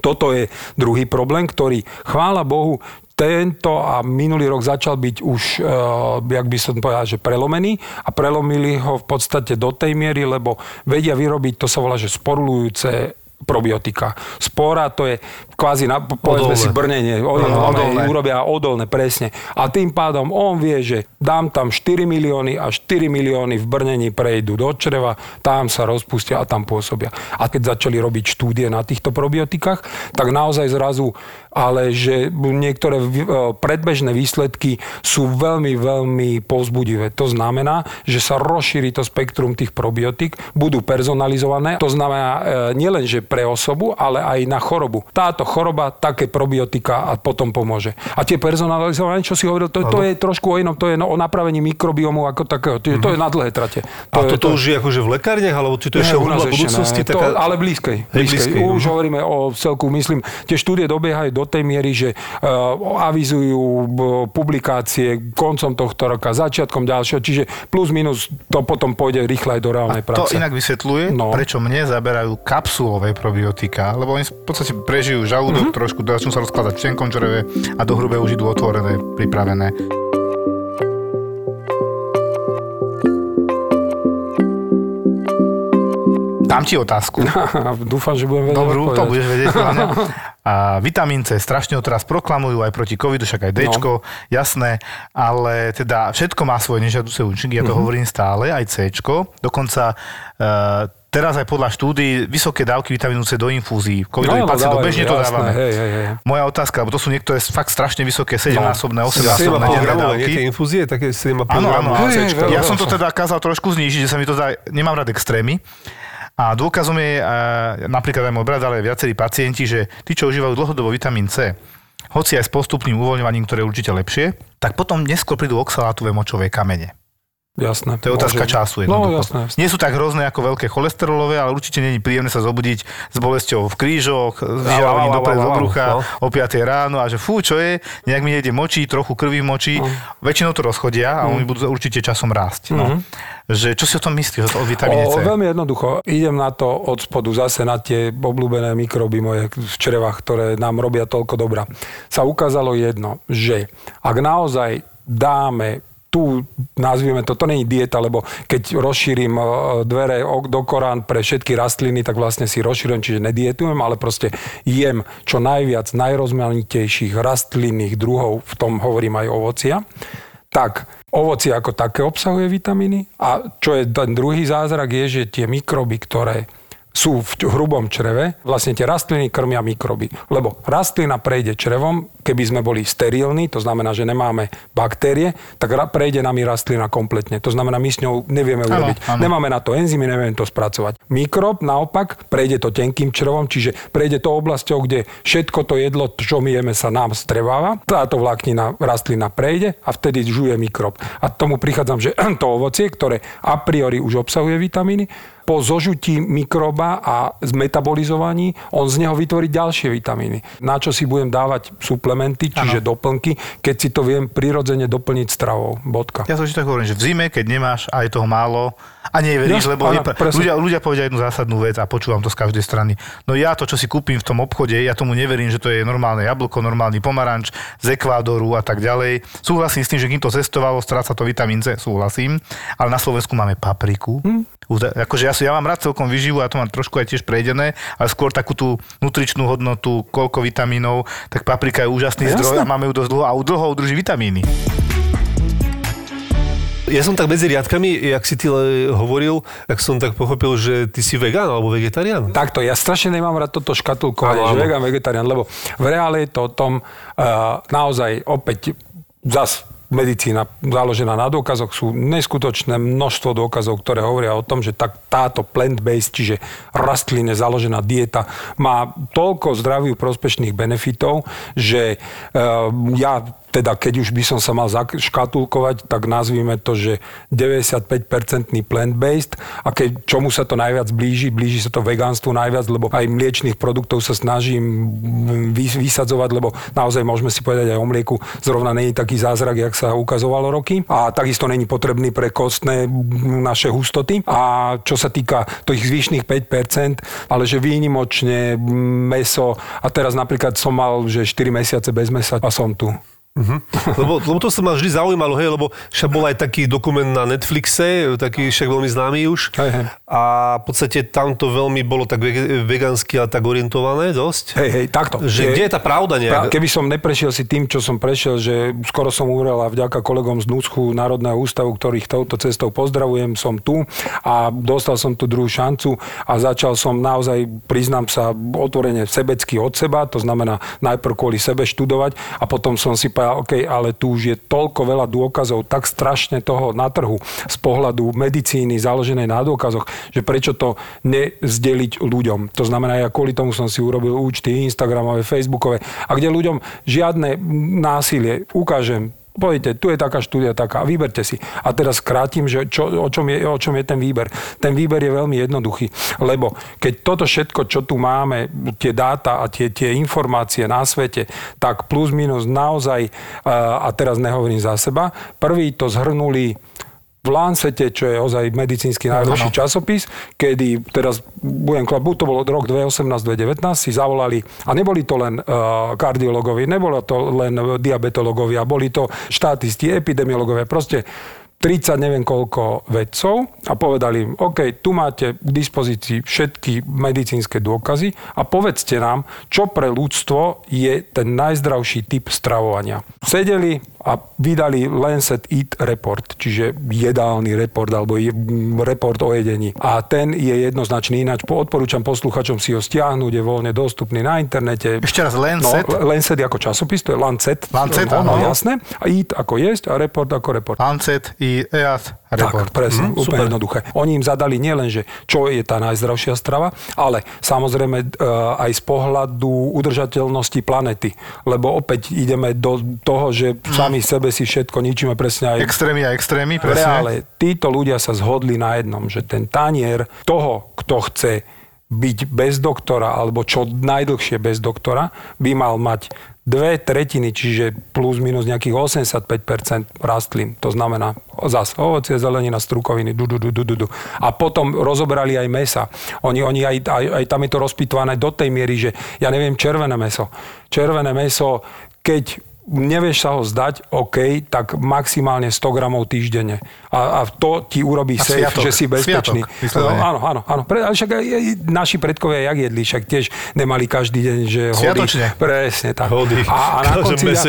toto je druhý problém, ktorý, chvála Bohu, tento a minulý rok začal byť už, uh, jak by som povedal, že prelomený a prelomili ho v podstate do tej miery, lebo vedia vyrobiť, to sa volá, že sporulujúce probiotika. Spora to je kvázi, na, povedzme Odolné. si brnenie, Áno, odolné. odolné. urobia odolné, presne. A tým pádom on vie, že dám tam 4 milióny a 4 milióny v brnení prejdú do čreva, tam sa rozpustia a tam pôsobia. A keď začali robiť štúdie na týchto probiotikách, tak naozaj zrazu ale že niektoré e, predbežné výsledky sú veľmi, veľmi povzbudivé. To znamená, že sa rozšíri to spektrum tých probiotík, budú personalizované. To znamená e, nielen, že pre osobu, ale aj na chorobu. Táto choroba, také probiotika a potom pomôže. A tie personalizované, čo si hovoril, to, to je trošku o inom, to je no, o napravení mikrobiomu ako takého. To je, to je na dlhé trate. A je, toto už je akože v lekárniach, alebo či to je ešte hudba budúcnosti? ne. To, Taká... ale blízkej. Blízkej. blízkej, Už mhm. hovoríme o celku, myslím, tie štúdie dobiehajú do tej miery, že uh, avizujú publikácie koncom tohto roka, začiatkom ďalšieho, čiže plus minus to potom pôjde rýchle aj do reálnej To praxe. inak vysvetľuje, No. prečo mne zaberajú kapsulové probiotika, lebo oni v podstate prežijú žalúdok Mhm. trošku, začnú sa rozkladať v tenkom čreve a do hrubého už idú otvorené, pripravené. Dám ti otázku. Dúfam, že budem vedieť Dobrú, to budeš vedieť. A vitamín C strašne ho teraz proklamujú aj proti covidu, však aj D, no. jasné, ale teda všetko má svoje nežiaduce účinky, ja to Mhm. hovorím stále, aj C. Dokonca uh, teraz aj podľa štúdí vysoké dávky vitamínu C do infúzií. Covidových No, no, pacientov dávajú, bežne to dávame. hej, hej, hej. Moja otázka, lebo to sú niektoré fakt strašne vysoké, 7-násobné, 8-násobné 7,5 denné gramové, nie dávky. tie infúzie, také 7,5 Áno, áno. Hej, hej, Ja som to teda kázal trošku znížiť, že sa mi to dá, nemám rád extrémy. A dôkazom je e, napríklad aj môj brat, ale viacerí pacienti, že tí, čo užívajú dlhodobo vitamín C, hoci aj s postupným uvoľňovaním, ktoré je určite lepšie, tak potom neskôr prídu oxalátové močové kamene. Jasné. To je otázka môže. času No, jednoducho. jasné. jasné. Nie sú tak hrozné ako veľké cholesterolové, ale určite je príjemné sa zobudiť s bolesťou v krížoch, s dopredu au, do brucha no. o 5 ráno a že fú, čo je, nejak mi nejde močí, trochu krvi močí. No. Väčšinou to rozchodia a oni budú určite časom rásť. No. Že, čo si o tom myslíš, o vitamíne Mhm. O, C? veľmi jednoducho. Idem na to od spodu zase na tie obľúbené mikroby moje v črevách, ktoré nám robia toľko dobra. Sa ukázalo jedno, že ak naozaj dáme tu, nazvime to, to není dieta, lebo keď rozšírim e, dvere do Korán pre všetky rastliny, tak vlastne si rozšírim, čiže nedietujem, ale proste jem čo najviac najrozmanitejších rastlinných druhov, v tom hovorím aj ovocia, tak ovocie ako také obsahuje vitamíny a čo je ten druhý zázrak je, že tie mikroby, ktoré sú v hrubom čreve, vlastne tie rastliny krmia mikroby. Lebo rastlina prejde črevom, keby sme boli sterilní, to znamená, že nemáme baktérie, tak prejde nami rastlina kompletne. To znamená, my s ňou nevieme urobiť. áno. Nemáme na to enzymy, nevieme to spracovať. Mikrob naopak prejde to tenkým črevom, čiže prejde to oblasťou, kde všetko to jedlo, čo my jeme, sa nám streváva. Táto vláknina rastlina prejde a vtedy žuje mikrob. A tomu prichádzam, že to ovocie, ktoré a priori už obsahuje vitamíny, po zožutí mikroba a zmetabolizovaní on z neho vytvorí ďalšie vitamíny. Na čo si budem dávať suplementy, čiže ano. doplnky, keď si to viem prirodzene doplniť stravou. Bodka. Ja to vždy tak hovorím, že v zime, keď nemáš a je toho málo a neveríš, Jasne, lebo áno, presne. ľudia, ľudia povedia jednu zásadnú vec a počúvam to z každej strany. No ja to, čo si kúpim v tom obchode, ja tomu neverím, že to je normálne jablko, normálny pomaranč z Ekvádoru a tak ďalej. Súhlasím s tým, že kým to cestovalo, stráca to vitamín C, súhlasím, ale na Slovensku máme papriku. Hm? Akože ja, ja mám rád celkom vyživu a to mám trošku aj tiež prejdené, ale skôr takú tú nutričnú hodnotu, koľko vitamínov, tak paprika je úžasný Jasné. zdroj a máme ju dosť dlho a u dlho udrží vitamíny. Ja som tak medzi riadkami, jak si ty hovoril, tak som tak pochopil, že ty si vegán alebo vegetarián. Takto, ja strašne nemám rád toto škatulkovanie, že áno. vegan, vegetarián, lebo v reále je to o tom, uh, naozaj opäť zas medicína založená na dôkazoch, sú neskutočné množstvo dôkazov, ktoré hovoria o tom, že tak, táto plant-based, čiže rastline založená dieta má toľko zdraviu prospešných benefitov, že uh, ja teda keď už by som sa mal škatulkovať, tak nazvime to, že 95-percentný plant-based a keď, čomu sa to najviac blíži, blíži sa to vegánstvu najviac, lebo aj mliečných produktov sa snažím vys- vysadzovať, lebo naozaj môžeme si povedať aj o mlieku, zrovna není taký zázrak, jak sa ukazovalo roky a takisto není potrebný pre kostné naše hustoty. A čo sa týka tých zvyšných 5%, ale že výnimočne meso a teraz napríklad som mal, že 4 mesiace bez mesa a som tu. Lebo, lebo to sa ma vždy zaujímalo, hej, lebo však bol aj taký dokument na Netflixe, taký však veľmi známy už. Hej, hej. A v podstate tam to veľmi bolo tak vegansky a tak orientované dosť. Hej, hej, takto. Že kde je tá pravda Pra- nejak? Keby som neprešiel si tým, čo som prešiel, že skoro som umrel a vďaka kolegom z NUSCHu Národného ústavu, ktorých touto cestou pozdravujem, som tu a dostal som tú druhú šancu a začal som naozaj, priznám sa, otvorene sebecky od seba, to znamená najprv kvôli sebe študovať a potom som si povedal, OK, ale tu už je toľko veľa dôkazov, tak strašne toho na trhu z pohľadu medicíny založenej na dôkazoch, že prečo to nezdeliť ľuďom. To znamená, ja kvôli tomu som si urobil účty Instagramové, Facebookové a kde ľuďom žiadne násilie ukážem, Poďte, tu je taká štúdia taká, vyberte si. A teraz skrátim, že čo, o, čom je, o čom je ten výber. Ten výber je veľmi jednoduchý, lebo keď toto všetko, čo tu máme, tie dáta a tie, tie informácie na svete, tak plus minus naozaj, a teraz nehovorím za seba, prvý to zhrnuli v Lancete, čo je ozaj medicínsky najlepší časopis, kedy teraz budem klať, buď to bolo rok 2018-2019, si zavolali, a neboli to len uh, kardiológovia, nebolo to len diabetológovia, boli to štátisti, epidemiológovia, proste 30 neviem koľko vedcov a povedali im, OK, tu máte k dispozícii všetky medicínske dôkazy a povedzte nám, čo pre ľudstvo je ten najzdravší typ stravovania. Sedeli a vydali Lancet Eat Report, čiže jedálny report alebo je, report o jedení. A ten je jednoznačný, ináč po, odporúčam posluchačom si ho stiahnuť, je voľne dostupný na internete. Ešte raz Lancet. No, Lancet ako časopis, to je Lancet. Lancet, no, no, áno. jasné. A Eat ako jesť a report ako report. Lancet i EAS report. Tak, presne, úplne super. jednoduché. Oni im zadali nielen, že čo je tá najzdravšia strava, ale samozrejme e, aj z pohľadu udržateľnosti planety. Lebo opäť ideme do toho, že sami sebe si všetko ničíme presne aj Extrémy a extrémy, presne. reále. Títo ľudia sa zhodli na jednom, že ten tanier toho, kto chce byť bez doktora, alebo čo najdlhšie bez doktora, by mal mať dve tretiny, čiže plus minus nejakých 85% rastlín. To znamená zas ovocie, zelenina, strukoviny, du, du, du, du, du. A potom rozoberali aj mesa. Oni, oni aj, aj, aj tam je to rozpitvané do tej miery, že ja neviem, červené meso. Červené meso, keď nevieš sa ho zdať, OK, tak maximálne 100 gramov týždenne. A, a to ti urobí A safe, sviatok. že si bezpečný. Sviatok. No, áno, áno, áno. Pre, ale však aj, aj naši predkovia jak jedli, však tiež nemali každý deň, že hody. Presne tak. Hody. A, a, na konci dňa,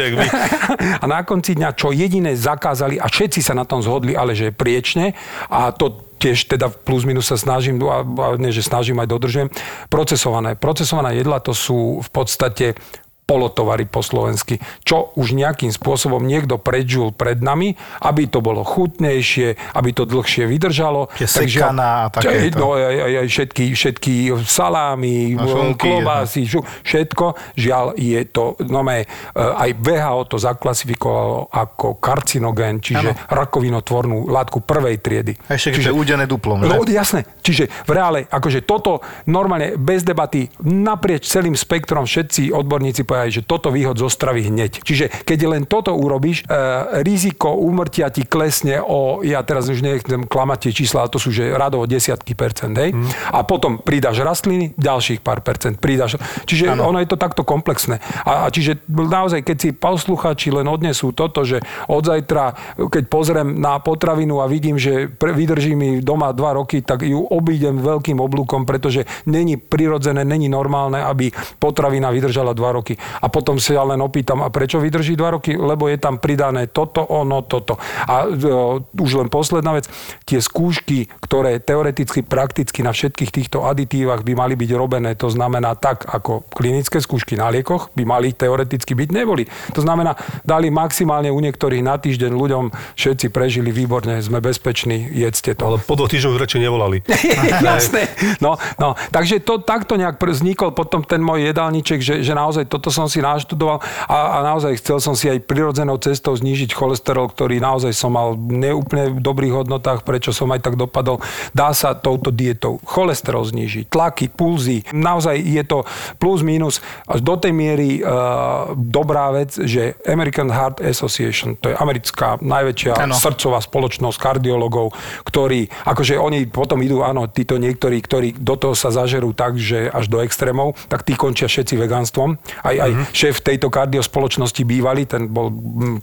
a na konci dňa, čo jediné zakázali, a všetci sa na tom zhodli, ale že priečne, a to tiež teda plus minus sa snažím, a, a nie, že snažím aj dodržujem, procesované. Procesované jedla to sú v podstate polotovary po slovensky, čo už nejakým spôsobom niekto predžul pred nami, aby to bolo chutnejšie, aby to dlhšie vydržalo. Tie sekaná a takéto. No, aj, aj, aj všetky, všetky salámy, šunky, klobásy, šu, všetko. Žiaľ, je to, no me, aj VHO to zaklasifikovalo ako karcinogén, čiže rakovinotvornú látku prvej triedy. A ešte je údené duplom, že? No jasné, čiže v reále, akože toto normálne bez debaty naprieč celým spektrom všetci odborníci povedali, že toto výhod zo stravy hneď. Čiže keď len toto urobíš, e, riziko úmrtia ti klesne o, ja teraz už nechcem klamať tie čísla, ale to sú že radovo desiatky percent, hej? A potom pridáš rastliny, ďalších pár percent pridáš. Čiže ano. ono je to takto komplexné. A, a čiže naozaj, keď si posluchači len odnesú toto, že od zajtra, keď pozriem na potravinu a vidím, že pre, vydrží mi doma dva roky, tak ju obídem veľkým oblúkom, pretože není prirodzené, není normálne, aby potravina vydržala dva roky. A potom sa len opýtam, a prečo vydrží dva roky? Lebo je tam pridané toto, ono, toto. A o, už len posledná vec, tie skúšky, ktoré teoreticky, prakticky na všetkých týchto aditívach by mali byť robené, to znamená tak, ako klinické skúšky na liekoch by mali teoreticky byť, neboli. To znamená, dali maximálne u niektorých na týždeň ľuďom, všetci prežili výborne, sme bezpeční, jedzte to. Ale po dvoch týždňoch radšej nevolali. Jasné. No, no, takže to takto nejak vznikol potom ten môj jedálniček, že, že naozaj toto som si naštudoval a, a naozaj chcel som si aj prirodzenou cestou znížiť cholesterol, ktorý naozaj som mal neúplne v dobrých hodnotách, prečo som aj tak dopadol. Dá sa touto dietou cholesterol znížiť, tlaky, pulzy. Naozaj je to plus minus až do tej miery uh, dobrá vec, že American Heart Association, to je americká najväčšia Áno. srdcová spoločnosť kardiologov, ktorí, akože oni potom idú, áno, títo niektorí, ktorí do toho sa zažerú tak, že až do extrémov, tak tí končia všetci vegánstvom. Aj, aj šéf tejto kardiospoločnosti bývalý, ten bol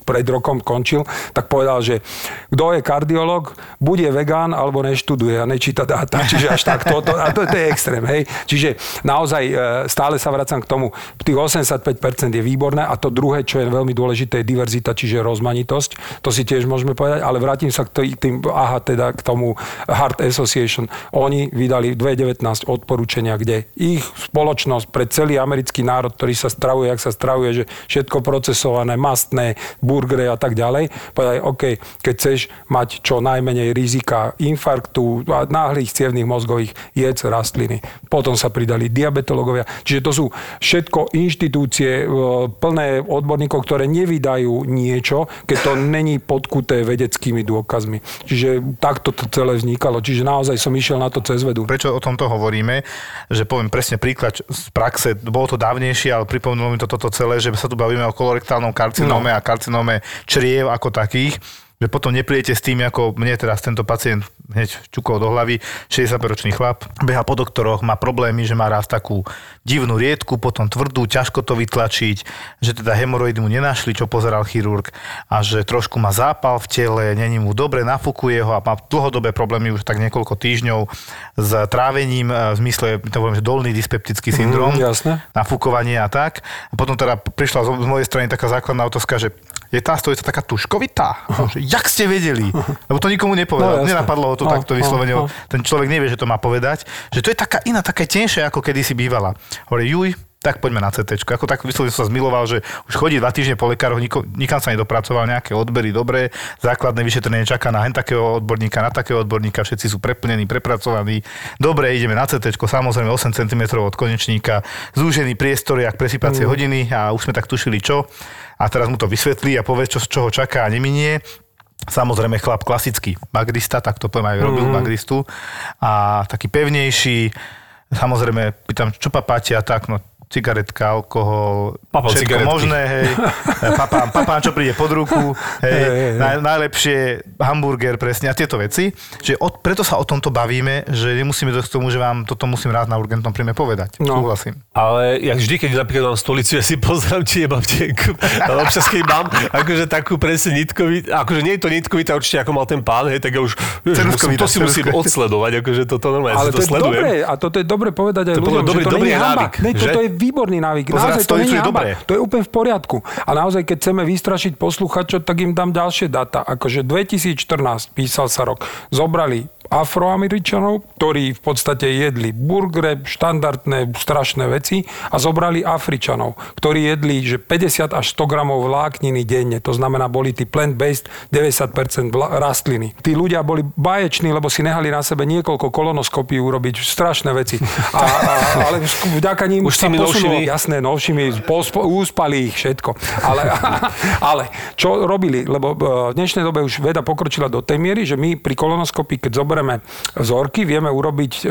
pred rokom končil, tak povedal, že kto je kardiolog, bude vegán alebo neštuduje a nečíta dáta. Čiže až tak toto, a to, to je extrém, hej. Čiže naozaj e, stále sa vracam k tomu, tých 85% je výborné a to druhé, čo je veľmi dôležité, je diverzita, čiže rozmanitosť. To si tiež môžeme povedať, ale vrátim sa k tý- tým, aha, teda k tomu Heart Association. Oni vydali 2019 odporúčania, kde ich spoločnosť pre celý americký národ, ktorý sa stravuje, jak sa stravuje, že všetko procesované, mastné, burgery a tak ďalej, povedali, OK, keď chceš mať čo najmenej rizika infarktu a náhlych cievných mozgových, jedz rastliny. Potom sa pridali diabetológovia. Čiže to sú všetko inštitúcie e, plné odborníkov, ktoré nevydajú niečo, keď to není podkuté vedeckými dôkazmi. Čiže takto to celé vznikalo. Čiže naozaj som išiel na to cez vedu. Prečo o tomto hovoríme? Že poviem presne príklad z praxe, bolo to dávnejšie, ale pripomenulo mi to toto celé, že sa tu bavíme o kolorektálnom karcinóme no. a karcinóme čriev ako takých že potom neprídete s tým, ako mne teraz tento pacient hneď čukol do hlavy, 60-ročný chlap, beha po doktoroch, má problémy, že má raz takú divnú riedku, potom tvrdú, ťažko to vytlačiť, že teda hemoroidy mu nenašli, čo pozeral chirurg a že trošku má zápal v tele, není mu dobre, nafúkuje ho a má dlhodobé problémy už tak niekoľko týždňov s trávením, e, v zmysle, to poviem, že dolný dyspeptický syndrom, Mm, jasné. nafúkovanie a tak. A potom teda prišla z z mojej strany taká základná otázka, že je tá stojica taká tuškovitá? Že, jak ste vedeli? Lebo to nikomu nepovedal. No. Nenapadlo ho to No, takto no, vyslovene. no. Ten človek nevie, že to má povedať. Že to je taká iná, taká tenšia, ako kedysi bývala. Hovorí, juj, tak poďme na CT. Ako tak vyslovene som sa zmiloval, že už chodí dva týždne po lekároch, nikam sa nedopracoval, nejaké odbery dobré, základné vyšetrenie čaká na hen takého odborníka, na takého odborníka, všetci sú preplnení, prepracovaní. Dobre, ideme na CT, samozrejme 8 cm od konečníka, zúžený priestor, jak presypacie Mm. hodiny a už sme tak tušili čo. A teraz mu to vysvetlí a povie, čo, z čoho čaká a neminie. Samozrejme chlap klasický magrista, tak to poviem aj robil Mhm. magristu. A taký pevnejší, samozrejme pýtam, čo papáte a tak, no cigaretka, alkohol, Papám všetko cigaretky. možné, hej. Papám, papám, čo príde pod ruku, hej. Hej, hej, hej. Naj, najlepšie hamburger, presne, a tieto veci. Čiže od, preto sa o tomto bavíme, že nemusíme dosť k tomu, že vám toto musím rád na urgentnom príjme povedať. No. Súhlasím. Ale jak vždy, keď napríklad mám stolicu, ja si pozrám, či nemám tenku. Ale občas, keď mám akože takú presne nitkový, akože nie je to nitkovitá určite, ako mal ten pán, hej, tak ja už, musím, to si musím odsledovať, akože toto normálne, Ale ja si to to je sledujem. dobré, a toto je dobre povedať aj To ľuďom, dobrý- že to dobrý nie je hamba. návyk, Ne, že? toto je výborný návyk. Pozerať Naozaj to nie je dobré. To je úplne v poriadku. A naozaj, keď chceme vystrašiť posluchačov, tak im dám ďalšie data. Akože 2014 písal sa rok. Zobrali afroameričanov, ktorí v podstate jedli burgere, štandardné, strašné veci a zobrali Afričanov, ktorí jedli že 50 až 100 gramov vlákniny denne. To znamená, boli tí plant-based 90% vla- rastliny. Tí ľudia boli baječní, lebo si nehali na sebe niekoľko kolonoskopií urobiť, strašné veci. A, a, ale vďaka ním Už sa posunulo, novšími- jasné, novšími, pospo, úspali ich všetko. Ale, ale čo robili? Lebo e, v dnešnej dobe už veda pokročila do tej miery, že my pri kolonoskopii, keď zoberieme vzorky, vieme urobiť, e,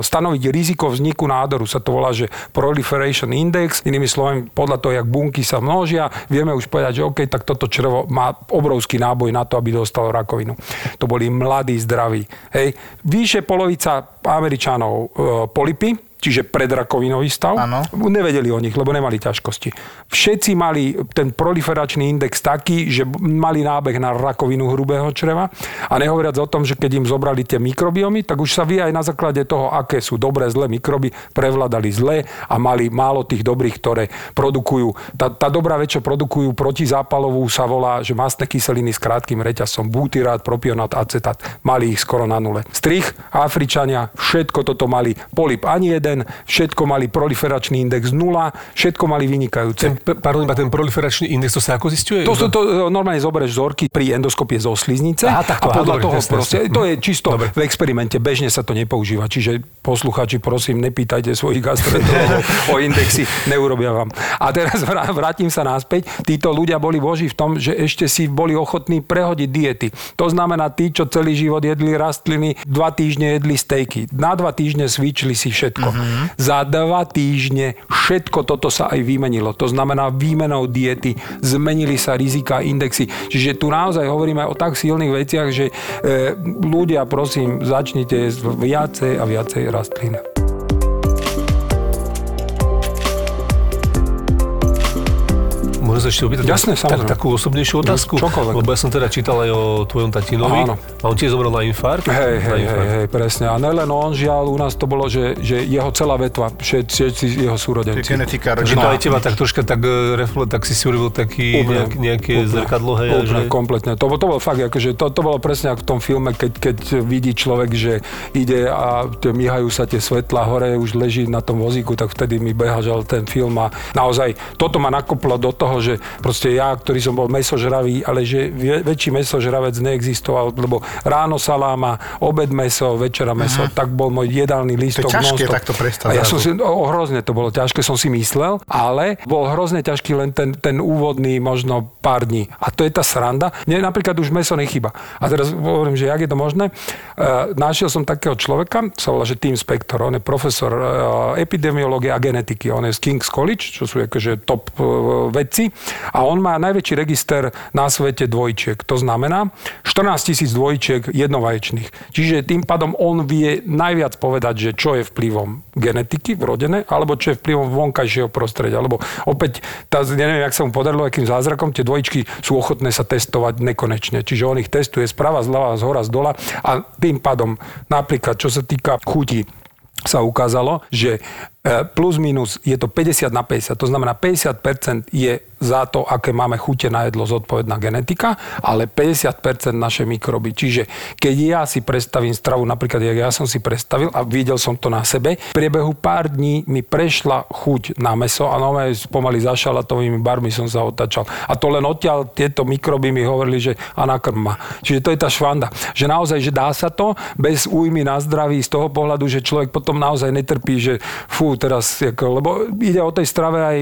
stanoviť riziko vzniku nádoru. Sa to volá, že proliferation index, inými slovami, podľa toho, jak bunky sa množia, vieme už povedať, že OK, tak toto črevo má obrovský náboj na to, aby dostalo rakovinu. To boli mladí, zdraví. Hej. Vyššie polovica Američanov e, polipy, čiže predrakovinový stav. Áno. Nevedeli o nich, lebo nemali ťažkosti. Všetci mali ten proliferačný index taký, že mali nábeh na rakovinu hrubého čreva a nehovoriac o tom, že keď im zobrali tie mikrobiomy, tak už sa vie aj na základe toho, aké sú dobré, zlé mikroby, prevládali zlé a mali málo tých dobrých, ktoré produkujú. Tá, tá dobrá vec, čo produkujú protizápalovú, sa volá, že mastné kyseliny s krátkým reťazom, butyrát, propionát, acetát. Mali ich skoro na nule. Strich, Afričania, všetko toto mali. Polip ani jeden, všetko mali proliferačný index nula, všetko mali vynikajúce. Ten, pardon, iba ten proliferačný index, to sa ako zistuje? To, to, to e, normálne zoberieš vzorky pri endoskopie zo sliznice Aha, takto, a podľa dobre, toho proste, to je čisto Dobre. v experimente, bežne sa to nepoužíva. Čiže poslucháči, prosím, nepýtajte svojich gastroenterologov o indexy, neurobia vám. A teraz vrá- vrátim sa naspäť. Títo ľudia boli boží v tom, že ešte si boli ochotní prehodiť diety. To znamená, tí, čo celý život jedli rastliny, dva týždne jedli stejky. Na dva týždne svičili si všetko. Za dva týždne všetko toto sa aj vymenilo. To znamená výmenou diety, zmenili sa rizika, indexy. Čiže tu naozaj hovoríme o tak silných veciach, že e, ľudia, prosím, začnite viacej a viacej rastlín. Môžem sa ešte opýtať Jasné, tak, takú osobnejšiu otázku? Čokoľvek. Lebo ja som teda čítal aj o tvojom tatinovi. Áno. A on tiež zomrel na infarkt. Hej, hej, hej, hej, presne. A nelen on, žiaľ, u nás to bolo, že, že jeho celá vetva, všetci, všetci jeho súrodenci. Genetika, Takže to rodina. aj teba tak troška tak, e, refle, tak si si urobil taký Úplne, nejak, nejaké úplne, zrkadlo, hej, Úplne, že... kompletne. To, to bol fakt, akože to, to bolo presne ako v tom filme, keď, keď vidí človek, že ide a tie, myhajú sa tie svetla hore, už leží na tom vozíku, tak vtedy mi behažal ten film a naozaj toto ma nakoplo do toho, že proste ja, ktorý som bol mesožravý, ale že väčší mesožravec neexistoval, lebo ráno saláma, obed meso, večera meso, tak bol môj jedálny lístok. ťažké non-stop. takto prestať A ja som si, o, hrozne to bolo ťažké, som si myslel, ale bol hrozne ťažký len ten, ten úvodný možno pár dní. A to je tá sranda. Mne napríklad už meso nechyba. A teraz hovorím, že jak je to možné. Uh, našiel som takého človeka, sa volá, že Tim Spector, on je profesor uh, epidemiológie a genetiky. On je z King's College, čo sú akože top uh, vedci. A on má najväčší register na svete dvojčiek. To znamená 14 tisíc dvojčiek jednovaječných. Čiže tým pádom on vie najviac povedať, že čo je vplyvom genetiky vrodené, alebo čo je vplyvom vonkajšieho prostredia. Alebo opäť, tá, neviem, jak sa mu podarilo, akým zázrakom, tie dvojčky sú ochotné sa testovať nekonečne. Čiže on ich testuje sprava, zľava, z hora, z dola a tým pádom napríklad, čo sa týka chutí, sa ukázalo, že plus minus je to 50 na 50. To znamená 50% je za to, aké máme chute na jedlo zodpovedná genetika, ale 50% naše mikroby. Čiže keď ja si predstavím stravu, napríklad ja som si predstavil a videl som to na sebe, v priebehu pár dní mi prešla chuť na meso a nové pomaly za šalatovými barmi som sa otačal. A to len odtiaľ tieto mikroby mi hovorili, že a nakrm ma. Čiže to je tá švanda. Že naozaj, že dá sa to bez újmy na zdraví z toho pohľadu, že človek potom naozaj netrpí, že fú, teraz, lebo ide o tej strave aj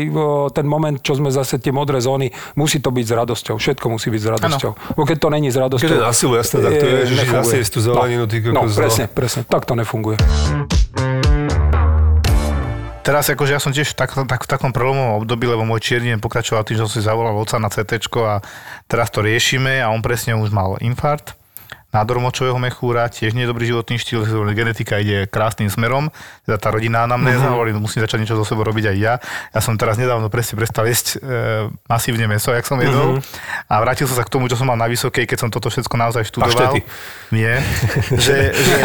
ten moment, čo sme zase tie modré zóny, musí to byť s radosťou. Všetko musí byť s radosťou. Lebo keď to není s radosťou... Keď je na silu, jasné, tak to je, že zase jesť tú zeleninu, ty no, kokos, no, presne, presne. Tak to nefunguje. Teraz akože ja som tiež v, tak, tak, v takom prelomovom období, lebo môj čierny deň pokračoval tým, že som si zavolal oca na CT a teraz to riešime a on presne už mal infarkt nádor močového mechúra, tiež nie je dobrý životný štýl, genetika ide krásnym smerom, teda tá rodinná anamnéza, Mhm. uh-huh. hovorím, musím začať niečo so sebou robiť aj ja. Ja som teraz nedávno presne prestal jesť e, masívne meso, jak som jedol uh-huh. a vrátil som sa k tomu, čo som mal na vysokej, keď som toto všetko naozaj študoval. Paštety. Nie, že, že,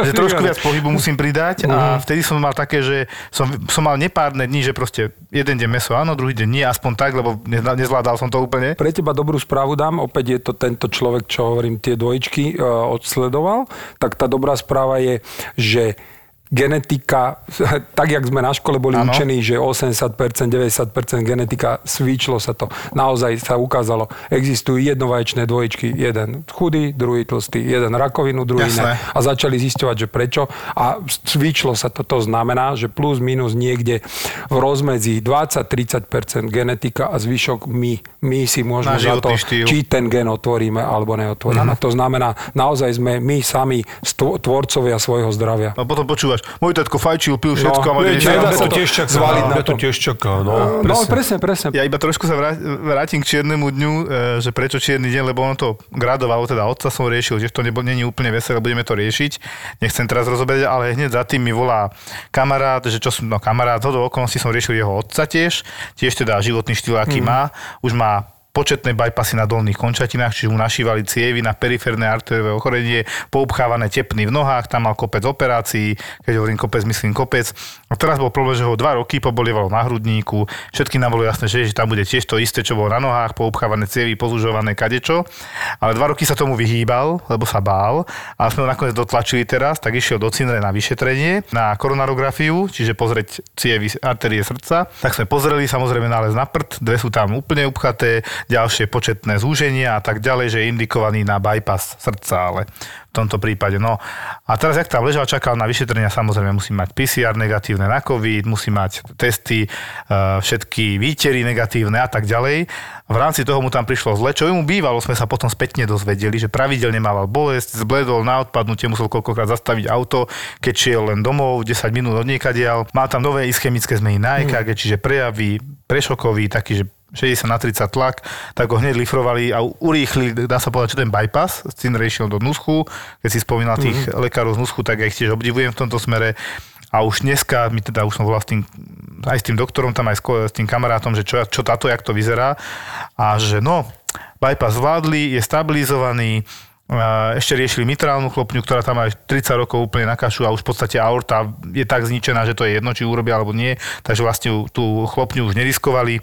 že trošku viac pohybu musím pridať a vtedy som mal také, že som, som mal nepárne dní, že proste jeden deň meso áno, druhý deň nie, aspoň tak, lebo nezvlá- nezvládal som to úplne. Pre teba dobrú správu dám, opäť je to tento človek, čo hovorím, tie dvojčky e, odsledoval, tak tá dobrá správa je, že genetika, tak jak sme na škole boli Áno. učení, že 80%, 90% genetika, svičilo sa to. Naozaj sa ukázalo, existujú jednovaječné dvojičky, jeden chudý, druhý tlstý, jeden rakovinu, druhý Jasné. ne. A začali zisťovať, že prečo. A svičilo sa to. To znamená, že plus minus niekde v rozmedzi 20-30% genetika a zvyšok my. My si môžeme za to, štýl. či ten gen otvoríme alebo neotvoríme. To znamená, naozaj sme my sami tvorcovia svojho zdravia. A potom počúvaš, môj tetko fajčil, pil všetko a viete, deň- nedá Mňa sa to tiež čaká, zvaliť na to tiež čaká, no. No, presne, presne. Ja iba trošku sa vrá- vrátim k čiernemu dňu, e, že prečo čierny deň, lebo ono to gradovalo, teda otca som riešil, že to nebo, není úplne veselé, budeme to riešiť. Nechcem teraz rozoberať, ale hneď za tým mi volá kamarát, že čo som, no kamarát, do okolností som riešil jeho otca tiež, tiež teda životný štýl, aký má, už má početné bypassy na dolných končatinách, čiže mu našívali cievy na periférne arteriové ochorenie, poupchávané tepny v nohách, tam mal kopec operácií, keď hovorím kopec, myslím kopec. A teraz bol problém, že ho dva roky pobolievalo na hrudníku, všetky nám bolo jasné, že, že tam bude tiež to isté, čo bolo na nohách, poupchávané cievy, pozužované kadečo. Ale dva roky sa tomu vyhýbal, lebo sa bál a sme ho nakoniec dotlačili teraz, tak išiel do Cinre na vyšetrenie, na koronarografiu, čiže pozrieť cievy, arterie srdca. Tak sme pozreli, samozrejme nález na prd, dve sú tam úplne upchaté, ďalšie početné zúženia a tak ďalej, že je indikovaný na bypass srdca, ale v tomto prípade. No a teraz, jak tam ležal, čakal na vyšetrenia, samozrejme musí mať PCR negatívne na COVID, musí mať testy, e, všetky výtery negatívne a tak ďalej. V rámci toho mu tam prišlo zle, čo mu bývalo, sme sa potom spätne dozvedeli, že pravidelne mával bolesť, zbledol na odpadnutie, musel koľkokrát zastaviť auto, keď šiel len domov, 10 minút od niekadiaľ. Má tam nové ischemické zmeny na EKG, čiže prejavy, prešokový, taký, že 60 na 30 tlak, tak ho hneď lifrovali a urýchli, dá sa povedať, čo ten bypass, Cinre išiel do Nuschu, keď si spomínal tých mm-hmm. lekárov z Nuschu, tak ja ich tiež obdivujem v tomto smere. A už dneska, my teda už som volal s tým aj s tým doktorom, tam aj s, s tým kamarátom, že čo, čo táto, jak to vyzerá. A že no, bypass zvládli, je stabilizovaný, ešte riešili mitrálnu chlopňu, ktorá tam aj 30 rokov úplne na kašu a už v podstate aorta je tak zničená, že to je jedno, či urobia alebo nie, takže vlastne tú chlopňu už neriskovali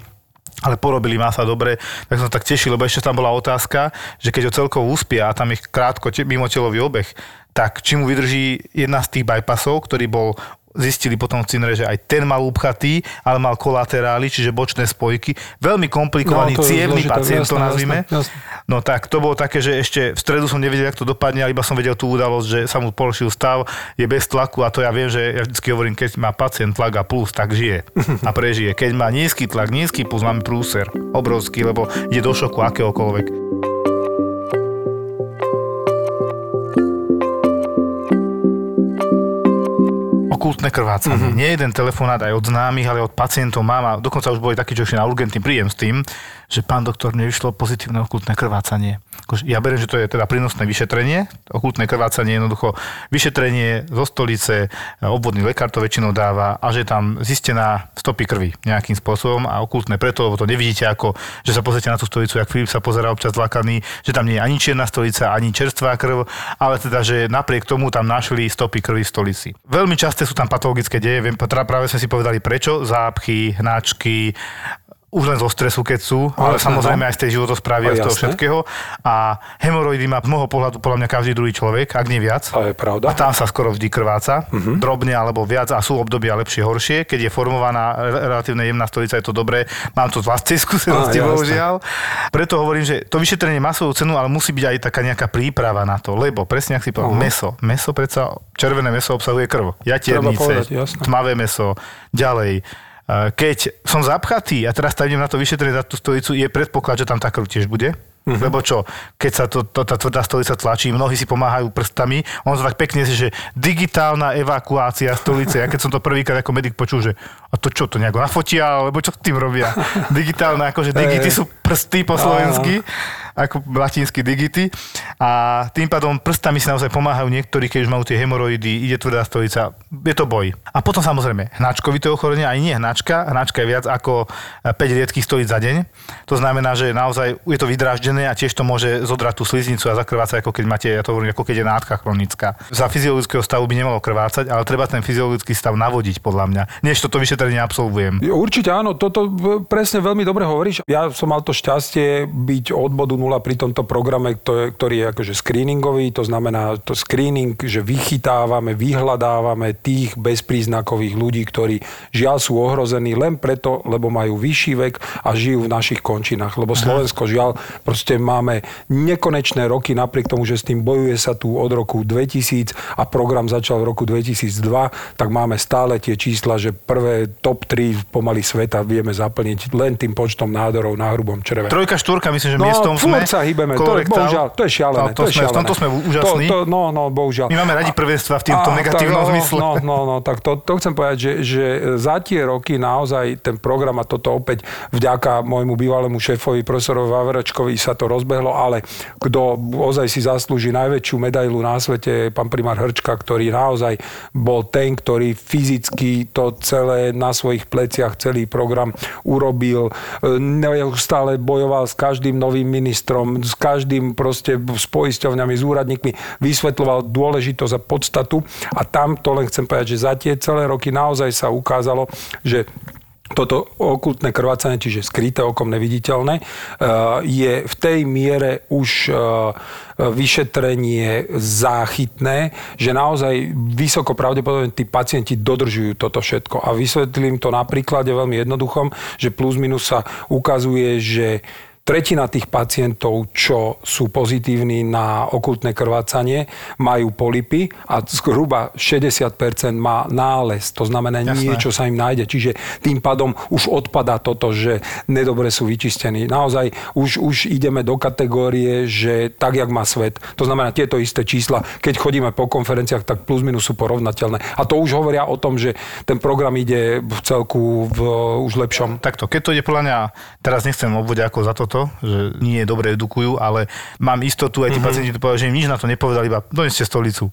ale porobili má sa dobre, tak som tak tešil, lebo ešte tam bola otázka, že keď ho celkovo uspia a tam ich krátko te- mimo telový obeh, tak či mu vydrží jedna z tých bypassov, ktorý bol zistili potom v Cinere, že aj ten mal upchatý, ale mal kolaterály, čiže bočné spojky. Veľmi komplikovaný No, to cievný zložité, pacient, to jasné, nazvime. jasné, jasné. No tak, to bolo také, že ešte v stredu som nevedel, ako to dopadne, ale iba som vedel tú udalosť, že sa mu položil stav, je bez tlaku a to ja viem, že ja vždy hovorím, keď má pacient tlak a plus, tak žije a prežije. Keď má nízky tlak, nízky puls, máme prúser. Obrovský, lebo ide do šoku akéhokoľvek. Okultné krvácanie. Mm-hmm. Nie jeden telefonát aj od známych, ale od pacientov mám a dokonca už boli takí, čo na urgentný príjem s tým, že pán doktor, mne vyšlo pozitívne okultné krvácanie. Akože Ja beriem, že to je teda prínosné vyšetrenie. Okultné krvácanie je jednoducho vyšetrenie zo stolice, obvodný lekár to väčšinou dáva a že je tam zistená stopy krvi nejakým spôsobom a okultné preto, lebo to nevidíte ako, že sa pozrite na tú stolicu, jak Filip sa pozerá občas zlakaný, že tam nie je ani čierna stolica, ani čerstvá krv, ale teda, že napriek tomu tam našli stopy krvi v stolici. Veľmi časté sú tam patologické deje, viem, práve sme si povedali prečo, zápchy, hnačky, už len zo stresu, keď sú, ale jasné, samozrejme no. aj z tej životosprávy a A z toho všetkého. A hemoroidy má z môjho pohľadu podľa mňa každý druhý človek, ak nie viac. To je pravda. A tam sa skoro vždy krváca, uh-huh. drobne alebo viac a sú obdobia lepšie, horšie. Keď je formovaná re- relatívne jemná stolica, je to dobré. Mám to z vlastnej skúsenosti, bohužiaľ. Preto hovorím, že to vyšetrenie má svoju cenu, ale musí byť aj taká nejaká príprava na to, lebo presne ak si povedal, uh-huh. meso. Meso predsa, červené meso obsahuje krv. Jatiernice, tmavé meso, ďalej. Keď som zapchatý a teraz tam idem na to vyšetrenie za tú stolicu, je predpoklad, že tam tá krv tiež bude. Uh-huh. Lebo čo, keď sa to, to, tá tvrdá stolica tlačí, mnohí si pomáhajú prstami, on to tak pekne že digitálna evakuácia stolice. Ja keď som to prvýkrát ako medic počul, že a to čo, to nejako nafotia, alebo čo s tým robia? Digitálne, akože digity sú prsty po slovensky, ako latinsky digity. A tým pádom prstami si naozaj pomáhajú niektorí, keď už majú tie hemoroidy, ide tvrdá stolica, je to boj. A potom samozrejme, hnačkovité ochorenie, aj nie hnačka, hnačka je viac ako 5 riedkých stojíc za deň. To znamená, že naozaj je to vydráždené a tiež to môže zodrať tú sliznicu a zakrvácať, ako keď máte, ja to hovorím, ako keď je nádcha chronická. Za fyziologického stavu by nemalo krvácať, ale treba ten fyziologický stav navodiť, podľa mňa. Než toto vyšetrenie absolvujem. Určite áno, toto presne veľmi dobre hovoríš. Ja som mal to šťastie byť od bodu pri tomto programe, ktorý je akože screeningový, to znamená to screening, že vychytávame, vyhľadávame tých bezpríznakových ľudí, ktorí žiaľ sú ohrození len preto, lebo majú vyšší vek a žijú v našich končinách. Lebo Slovensko žiaľ, proste máme nekonečné roky, napriek tomu, že s tým bojuje sa tu od roku 2000 a program začal v roku 2002, tak máme stále tie čísla, že prvé top 3 pomaly sveta vieme zaplniť len tým počtom nádorov na hrubom čreve. Trojka, štvorka, myslím, že No, miestom sme. Furt sa hýbeme, to je, bohužiaľ, to je šialené. No, to je sme, v šialené. tomto sme úžasní. To, to, no, no, bohužiaľ. My máme radi prvenstva v tomto negatívnom tak, no, zmysle. No, no, no, tak to, to chcem povedať, že, že za tie roky naozaj ten program a toto opäť vďaka môjmu bývalému šéfovi, profesorovi Vaverečkovi sa to rozbehlo, ale kto ozaj si zaslúži najväčšiu medailu na svete, je pán primár Hrčka, ktorý naozaj bol ten, ktorý fyzicky to celé na svojich pleciach, celý program urobil. E, Neustále bojoval s každým novým ministrom, s každým proste s poisťovňami, s úradníkmi, vysvetľoval dôležitosť a podstatu a tam to len chcem povedať, že za tie celé roky naozaj sa ukázalo, že toto okultné krvácanie, čiže skryté okom neviditeľné, eh, je v tej miere už eh, vyšetrenie záchytné, že naozaj vysoko pravdepodobne tí pacienti dodržujú toto všetko. A vysvetlím to na príklade veľmi jednoduchom, že plus minus sa ukazuje, že tretina tých pacientov, čo sú pozitívni na okultné krvácanie, majú polipy a zhruba 60% má nález. To znamená, Jasné. niečo sa im nájde. Čiže tým pádom už odpadá toto, že nedobre sú vyčistení. Naozaj už, už ideme do kategórie, že tak, jak má svet. To znamená, tieto isté čísla, keď chodíme po konferenciách, tak plus minus sú porovnateľné. A to už hovoria o tom, že ten program ide v celku v už lepšom. Takto, keď to ide podľa mňa, teraz nechcem obvodiť ako za toto, že nie dobre edukujú, ale mám istotu, aj tí mm-hmm. pacienti to povedali, že im nič na to nepovedali, iba doneste stolicu.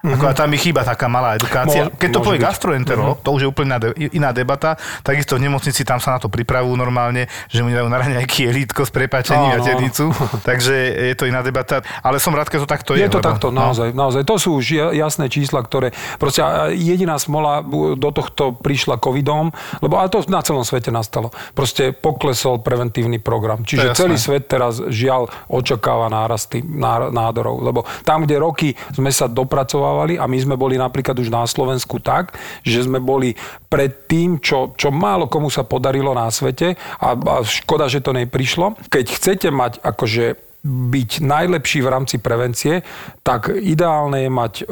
Ako, a tam mi chýba taká malá edukácia. Mo- Keď to povie byť. gastroenterolog, to už je úplne iná, de- iná debata. Takisto v nemocnici tam sa na to pripravujú normálne, že mu dajú na raňajky elítko s prepačením a Áno, áno. tednicu. Takže je to iná debata. Ale som rád, keď to takto je. Je to lebo- takto, no. naozaj, naozaj. To sú už ja- jasné čísla, ktoré... Proste a jediná smola do tohto prišla covidom, lebo ale to na celom svete nastalo. Proste poklesol preventívny program. Čiže celý svet teraz žiaľ očakáva nárasty ná- nádorov. Lebo tam, kde roky sme sa dopracovávali a my sme boli napríklad už na Slovensku tak, že sme boli pred tým, čo, čo málo komu sa podarilo na svete a, a škoda, že to neprišlo. Keď chcete mať akože byť najlepší v rámci prevencie, tak ideálne je mať e,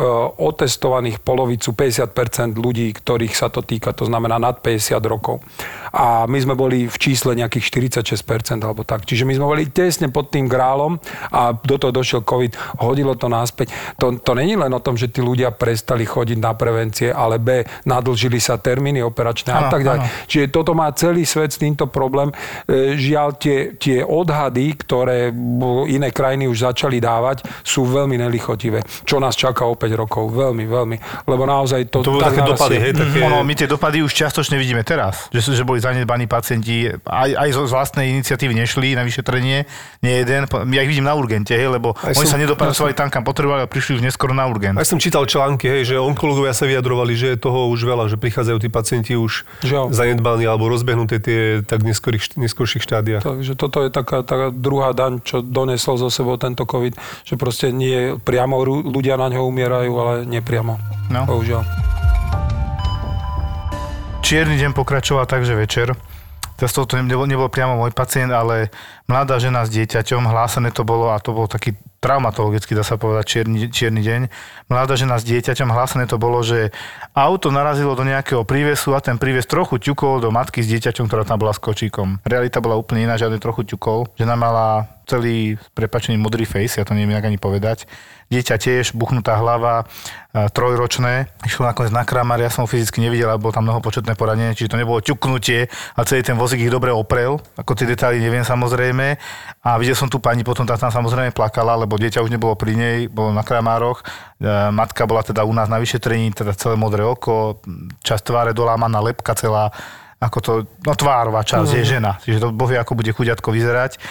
otestovaných polovicu 50% ľudí, ktorých sa to týka, to znamená nad 50 rokov. A my sme boli v čísle nejakých 46% alebo tak. Čiže my sme boli tesne pod tým grálom a do toho došiel COVID, hodilo to náspäť. To, to není len o tom, že tí ľudia prestali chodiť na prevencie, ale B, nadlžili sa termíny operačné a tak ďalej. Čiže toto má celý svet s týmto problém. E, Žiaľ, tie, tie odhady, ktoré iné krajiny už začali dávať, sú veľmi nelichotivé. Čo nás čaká o 5 rokov. Veľmi, veľmi. Lebo naozaj to... To také dopady, hej, také... Ono, my tie dopady už čiastočne vidíme teraz, že, že boli zanedbaní pacienti, aj, aj zo z vlastnej iniciatívy nešli na vyšetrenie, nie jeden, ja ich vidím na urgente, hej, lebo Aj oni som- sa nedopracovali tam, kam potrebovali a prišli už neskoro na urgent. Aj som čítal články, hej, že onkologovia sa vyjadrovali, že je toho už veľa, že prichádzajú tí pacienti už Žiaľ. zanedbaní alebo rozbehnuté tie tak neskorých, neskorších štádiách. Takže toto je taká, taká druhá daň, čo donesol zo sebou tento COVID, že proste nie priamo ľudia na ňo umierajú, ale nepriamo. No. Bohužiaľ. Čierny deň pokračoval tak, že večer. Teraz to nebol, nebol priamo môj pacient, ale mladá žena s dieťaťom, hlásené to bolo a to bol taký traumatologicky, dá sa povedať, čierny, čierny deň. Mladá žena s dieťaťom, hlásené to bolo, že auto narazilo do nejakého prívesu a ten príves trochu ťukol do matky s dieťaťom, ktorá tam bola s kočíkom. Realita bola úplne iná, žiadne trochu ťukol. Žena mala celý prepačený modrý face, ja to neviem inak ani povedať. Dieťa tiež, buchnutá hlava, e, trojročné. Išlo nakoniec na kramar, ja som ho fyzicky nevidel, bolo tam mnohopočetné poranenie, čiže to nebolo ťuknutie a celý ten vozík ich dobre oprel. Ako tie detaily neviem samozrejme. A videl som tu pani, potom tá tam samozrejme plakala, lebo dieťa už nebolo pri nej, bolo na kramároch. E, Matka bola teda u nás na vyšetrení, teda celé modré oko, časť tváre dolámaná, lepka celá, ako to, no tvárová časť, je žena. Čiže to boh vie, ako bude chuďatko vyzerať.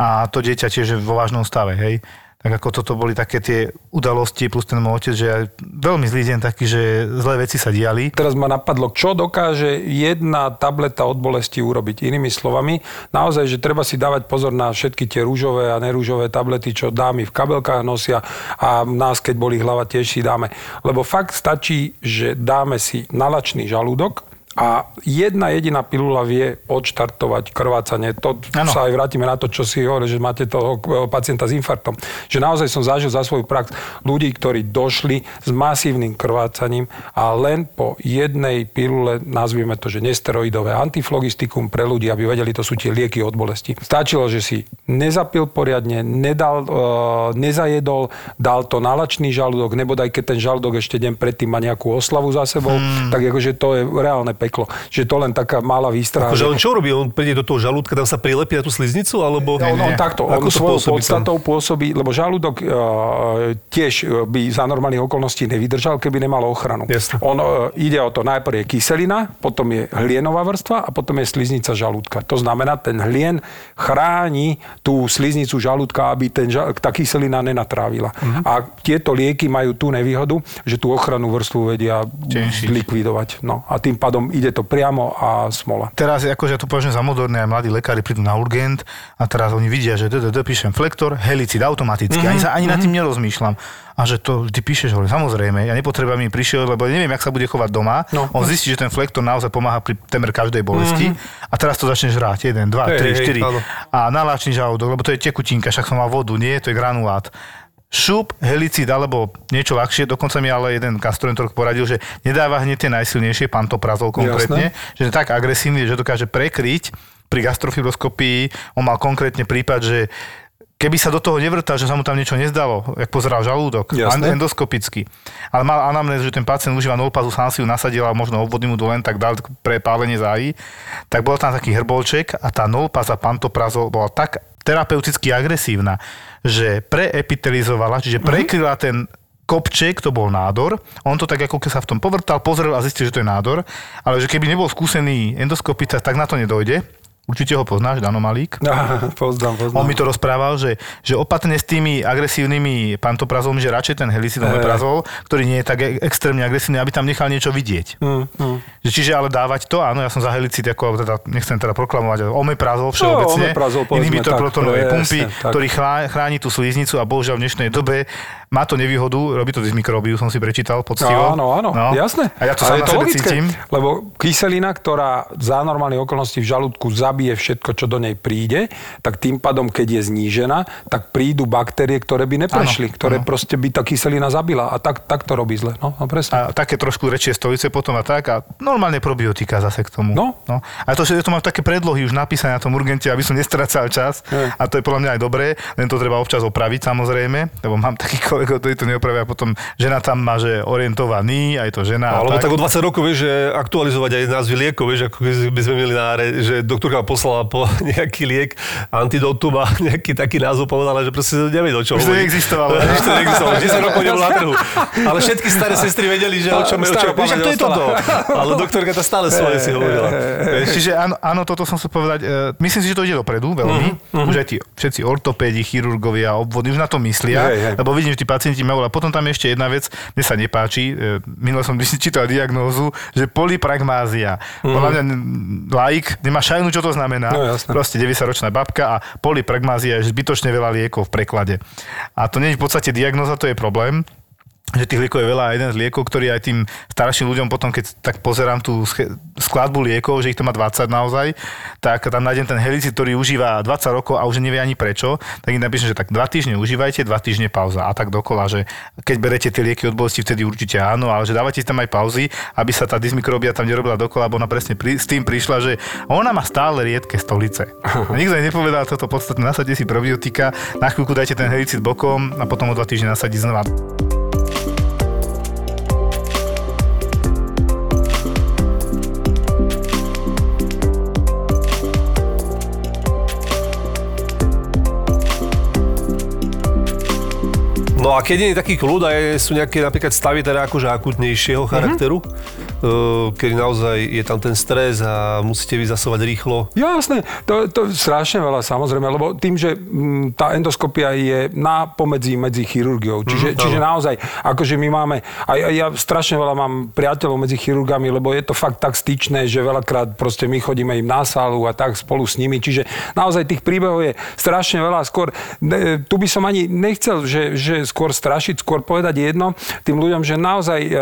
A to dieťa tiež je vo vážnom stave, hej. Tak ako toto boli také tie udalosti, plus ten môj otec, že aj veľmi zlý deň taký, že zlé veci sa diali. Teraz ma napadlo, čo dokáže jedna tableta od bolesti urobiť. Inými slovami, naozaj, že treba si dávať pozor na všetky tie rúžové a nerúžové tablety, čo dámy v kabelkách nosia a nás, keď boli hlava, tiež si dáme. Lebo fakt stačí, že dáme si nalačný žalúdok, a jedna jediná pilula vie odštartovať krvácanie. To Áno. sa aj vrátime na to, čo si hovoril, že máte toho e, pacienta s infarktom. Že naozaj som zažil za svoju prax ľudí, ktorí došli s masívnym krvácaním a len po jednej pilule, nazvime to, že nesteroidové antiflogistikum pre ľudí, aby vedeli, to sú tie lieky od bolesti. Stačilo, že si nezapil poriadne, nedal, e, nezajedol, dal to nalačný žalúdok, nebodaj keď ten žalúdok ešte deň predtým má nejakú oslavu za sebou, Hmm. tak akože to je reálne peklo. Že to len taká malá výstraha. Akože že- on čo robí? On príde do toho žalúdka, tam sa prilepí na tú sliznicu, alebo... on, on takto, on Ako to svojou pôsobí tam? podstatou pôsobí, lebo žalúdok e, tiež e, by za normálnych okolností nevydržal, keby nemal ochranu. Jasne. On e, ide o to, najprv je kyselina, potom je hlienová vrstva a potom je sliznica žalúdka. To znamená, ten hlien chráni tú sliznicu žalúdka, aby ten, ža- tá kyselina nenatrávila. Mhm. A tieto lieky majú tú nevýhodu, že tú ochrannú vrstvu vedia Tenšiť. likvidovať. No, a tým pádom ide to priamo a smola. Teraz akože ja to považujem za moderné, aj mladí lekári prídu na urgent a teraz oni vidia, že DDD píšem flektor, helicid automaticky, ani sa ani nad tým nerozmýšľam. A že to vždy píšeš, hovorím, samozrejme, ja nepotrebujem mi prišiel, lebo neviem, jak sa bude chovať doma. No. On zistí, že ten flektor naozaj pomáha pri temer každej bolesti. A teraz to začne žrať. 1, 2, Hej, 3, 4. hej, áno. A naláčný žalúdok, lebo to je tekutinka, však som mal vodu, nie, to je granulát. Šup, helicid alebo niečo ľahšie, dokonca mi ale jeden gastroenterolog poradil, že nedáva hneď tie najsilnejšie, pantoprazol konkrétne, že je tak agresívny, že dokáže prekryť pri gastrofibroskopii. On mal konkrétne prípad, že keby sa do toho nevrtal, že sa mu tam niečo nezdalo, jak pozeral žalúdok, Jasné. endoskopicky. Ale mal anamnézu, že ten pacient užíva nolpazu, sám si ju nasadil a možno obvodný mu len tak dal pre pálenie zájí. Tak bol tam taký hrbolček a tá nolpaza pantoprazol bola tak terapeuticky agresívna, že preepitelizovala, čiže prekryla ten kopček, to bol nádor. On to tak ako keď sa v tom povrtal, pozrel a zistil, že to je nádor. Ale že keby nebol skúsený endoskopista, tak na to nedojde. Určite ho poznáš, Dano Malík. poznám, poznám. On mi to rozprával, že, že opatrne s tými agresívnymi pantoprazolmi, že radšej ten helicid omeprazol, ktorý nie je tak e- extrémne agresívny, aby tam nechal niečo vidieť. Mm, mm. Že Čiže ale dávať to, áno, ja som za helicid, ako teda, nechcem teda proklamovať, ale omeprazol všeobecne, No, omeprazol, inhibitor protonovej pumpy, tak. ktorý chrá- chráni tú sliznicu a bohužiaľ v dnešnej dobe má to nevýhodu, robí to dysmikrobíu, som si prečítal poctivo. Áno, áno, No. jasné. A ja to Ale sám je to logické, cítim. lebo kyselina, ktorá za normálnych okolností v žalúdku zabije všetko, čo do nej príde, tak tým pádom, keď je znížená, tak prídu baktérie, ktoré by neprešli, Áno, ktoré áno. proste by tá kyselina zabila. A tak, tak to robí zle. No, no presne. A také trošku rečie stolice potom a tak a normálne probiotika zase k tomu. No. no. A to, že to mám také predlohy už napísané na tom urgente, aby som nestracal čas Je. a to je podľa mňa aj dobré, len to treba občas opraviť samozrejme, lebo mám takých kolegov, ktorí to neopravia potom žena tam má, že orientovaný, aj to žena. a Alebo tak o 20 rokov, vieš, že aktualizovať aj názvy liekov, vieš, ako by sme mieli na áre, že doktorka poslala po nejaký liek, antidotum a nejaký taký názov povedala, že proste nevie, o čom Už to neexistovalo. Už to neexistovalo, 10 rokov nebolo na trhu. Ale všetky staré sestry vedeli, že o čom je, o čom, ak to je toto. Ale doktorka to stále svoje si hovorila. Čiže áno, áno, toto som chcel povedať. e, Myslím si, že to ide dopredu veľmi. Mhm, Už aj tí všetci ortopédi, chirurgovia, obvody už na to myslia. Hej, hej. Lebo vidím, že tí pacienti majú. A potom tam je ešte jedna vec, mne sa nepáči. e, Minule som čítal diagnózu, že polypragmázia. Podľa mňa laik nemá šajnu, čo to znamená. No. Proste 90-ročná babka a polypragmázia je zbytočne veľa liekov v preklade. A to nie je v podstate diagnóza, to je problém že tých liekov je veľa a jeden z liekov, ktorý aj tým starším ľuďom potom, keď tak pozerám tú skladbu liekov, že ich to má 20 naozaj, tak tam nájdem ten helicid, ktorý užíva 20 rokov a už nevie ani prečo, tak im napíšem, že tak 2 týždne užívajte, 2 týždne pauza a tak dokola, že keď berete tie lieky od bolesti, vtedy určite áno, ale že dávate tam aj pauzy, aby sa tá dysmikrobia tam nerobila dokola, bo ona presne pri, s tým prišla, že ona má stále riedke stolice. A nikto nepovedal toto podstatné, nasadte si probiotika, na chvíľku dajte ten helicid bokom a potom o 2 týždne nasadiť znova. No a keď je taký kľud a sú nejaké napríklad stavy teda akože akutnejšieho charakteru, mm-hmm. Kedy naozaj je tam ten stres a musíte vyzasovať rýchlo. Jasné, to, to strašne veľa samozrejme, lebo tým, že mm, tá endoskopia je na pomedzi medzi chirurgiou, čiže, Mhm, čiže áno. naozaj, akože my máme, a ja, ja strašne veľa mám priateľov medzi chirurgami, lebo je to fakt tak styčné, že veľakrát proste my chodíme im na sálu a tak spolu s nimi, čiže naozaj tých príbehov je strašne veľa, skôr, tu by som ani nechcel, že, že skôr strašiť, skôr povedať jedno tým ľuďom, že naozaj e, e,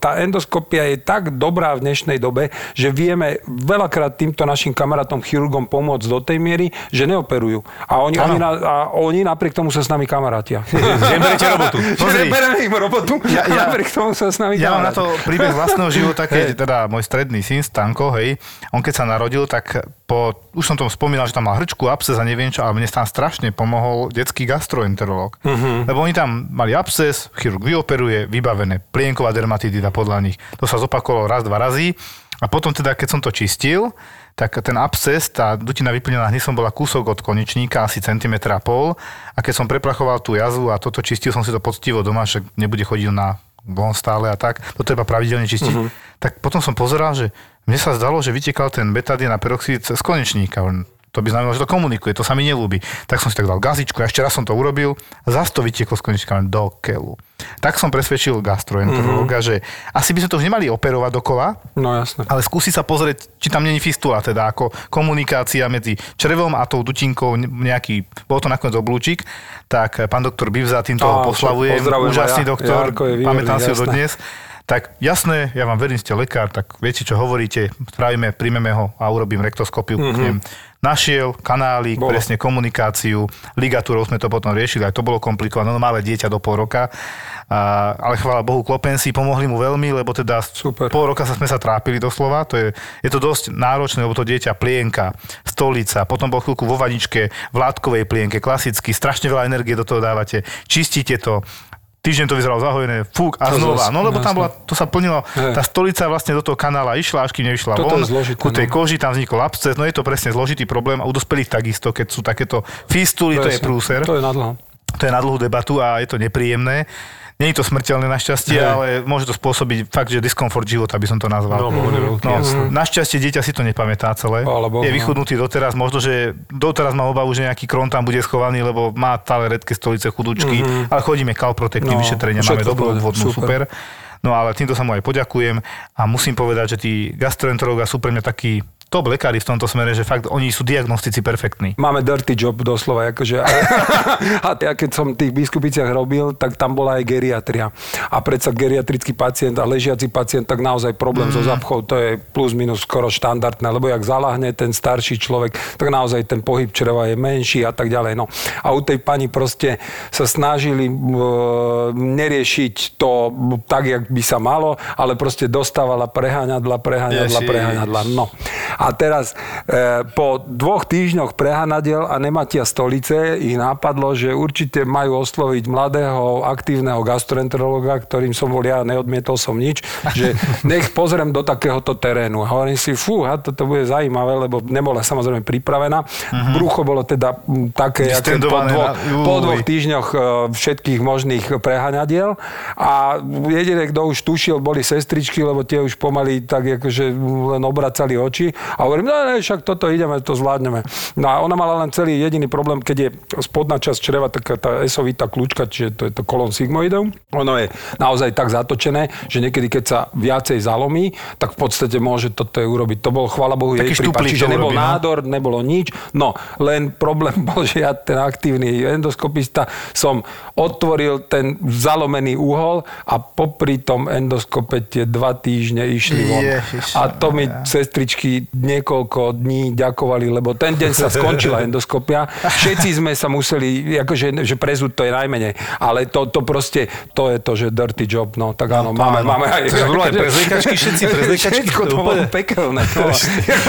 tá endoskopia je tak dobrá v dnešnej dobe, že vieme veľakrát týmto našim kamarátom chirurgom pomôcť do tej miery, že neoperujú. A oni, oni, na, a oni napriek tomu sa s nami kamarátia. Že berete robotu. Pozri. Že im robotu Ja- ja- napriek tomu sa s nami Ja mám na to príbeh vlastného života, keď teda môj stredný syn Stanko, hej, on keď sa narodil, tak po, už som tomu spomínal, že tam mal hrčku, absces a neviem čo, ale mne tam strašne pomohol detský gastroenterológ. Uh-huh. Lebo oni tam mali absces, chirurg vyoperuje, vybavené, plienková dermatitida podľa nich. To sa zopakovalo raz, dva razy. A potom teda, keď som to čistil, tak ten absces, tá dutina vyplnená hnysom bola kúsok od konečníka, asi centimetra a pol. A keď som preplachoval tú jazvu a toto čistil som si to poctivo doma, že nebude chodiť na von stále a tak, to treba pravidelne čistiť. Uh-huh. Tak potom som pozeral, že mne sa zdalo, že vytekal ten betadien a peroxid z konečníka. To by znamenalo, že to komunikuje, to sa mi nelúbi. Tak som si tak dal gazičku, a ešte raz som to urobil, zase to vytieklo konečníka len do keľu. Tak som presvedčil gastroenterologa, že asi by sme to už nemali operovať dokola, No jasné. ale skúsi sa pozrieť, či tam není fistula, teda ako komunikácia medzi črevom a tou dutinkou nejaký, bol to nakoniec oblúčik, tak pán doktor Bivza týmto ho poslavujem, pozdravujem úžasný ja. doktor, je výborný, pamätám si ho dodnes. Tak jasné, ja vám verím, ste lekár, tak viete, čo hovoríte, spravíme, príjmeme ho a urobím rektoskopiu mm-hmm. k ním. Našiel kanály, Bolo. presne komunikáciu, ligatúrou sme to potom riešili, aj to bolo komplikované, no malé dieťa do pol roka, a, ale chvála Bohu, klopenci pomohli mu veľmi, lebo teda Super. pol roka sa sme sa trápili doslova, to je, je to dosť náročné, lebo to dieťa plienka, stolica, potom bol chvíľku vo vaničke, v látkovej plienke, klasicky, strašne veľa energie do toho dávate, čistíte to, Týždeň to vyzeralo zahojené, fúk a To znova. No lebo tam jasné. bola, to sa plnilo, Hej. tá stolica vlastne do toho kanála išla, až kým nevyšla Toto von. zložité, ku tej no. koži tam vznikol absces, no je to presne zložitý problém a u dospelých takisto, keď sú takéto fistuly, to je Presne. prúser. To je nadlho. To je na dlhú debatu a je to nepríjemné. Nie je to smrteľné našťastie, Hej. ale môže to spôsobiť fakt, že diskomfort života by som to nazval. No, veľký, no, našťastie dieťa si to nepamätá celé. Bohu, je vychudnutý doteraz, možno, že doteraz má obavu, že nejaký krón tam bude schovaný, lebo má stále redké stolice, chudučky, ale chodíme kalprotektívne No, vyšetrenia, máme dobrú obvodnú, super. super. No ale týmto sa mu aj poďakujem a musím povedať, že tí gastroenterológovia sú pre mňa takí top lekári v tomto smere, že fakt oni sú diagnostici perfektní. Máme dirty job doslova, akože. A ja keď som v tých biskupiciach robil, tak tam bola aj geriatria. A predsa geriatrický pacient a ležiaci pacient, tak naozaj problém mm. so zapchou, to je plus minus skoro štandardné, lebo jak zalahne ten starší človek, tak naozaj ten pohyb čreva je menší a tak ďalej. No. A u tej pani proste sa snažili e, neriešiť to tak, jak by sa malo, ale proste dostávala preháňadla, preháňadla, Ježiš. preháňadla. No. A teraz e, po dvoch týždňoch prehanadiel a nematia stolice ich nápadlo, že určite majú osloviť mladého, aktívneho gastroenterologa, ktorým som bol ja, neodmietol som nič, že nech pozriem do takéhoto terénu. A hovorím si, fúha, toto bude zaujímavé, lebo nebola samozrejme pripravená. Brucho bolo teda také, aké po na- po dvoch týždňoch e, všetkých možných preháňadiel a jediné, kto už tušil, boli sestričky, lebo tie už pomaly tak akože len obracali oči a hovorím, no ne, však toto ideme, to zvládneme. No a ona mala len celý jediný problém, keď je spodná časť čreva taká tá esovitá kľúčka, čiže to je to kolon sigmoidov. Ono je naozaj tak zatočené, že niekedy, keď sa viacej zalomí, tak v podstate môže toto urobiť. To bol, chvála Bohu, jej prípad. Čiže nebol urobí, no. nádor, nebolo nič. No, len problém bol, že ja ten aktívny endoskopista som otvoril ten zalomený úhol a popri tom endoskope tie dva týždne išli von. Ježiš. A to mi sestričky niekoľko dní ďakovali, lebo ten deň sa skončila endoskopia. Všetci sme sa museli, akože, že prezúť to je najmenej, ale to, to proste, to je to, že dirty job, no tak áno, máme, áno. máme aj... Takže bolo aj prezliekačky, všetci prezliekačky, Všetko to to bolo pekelné. No.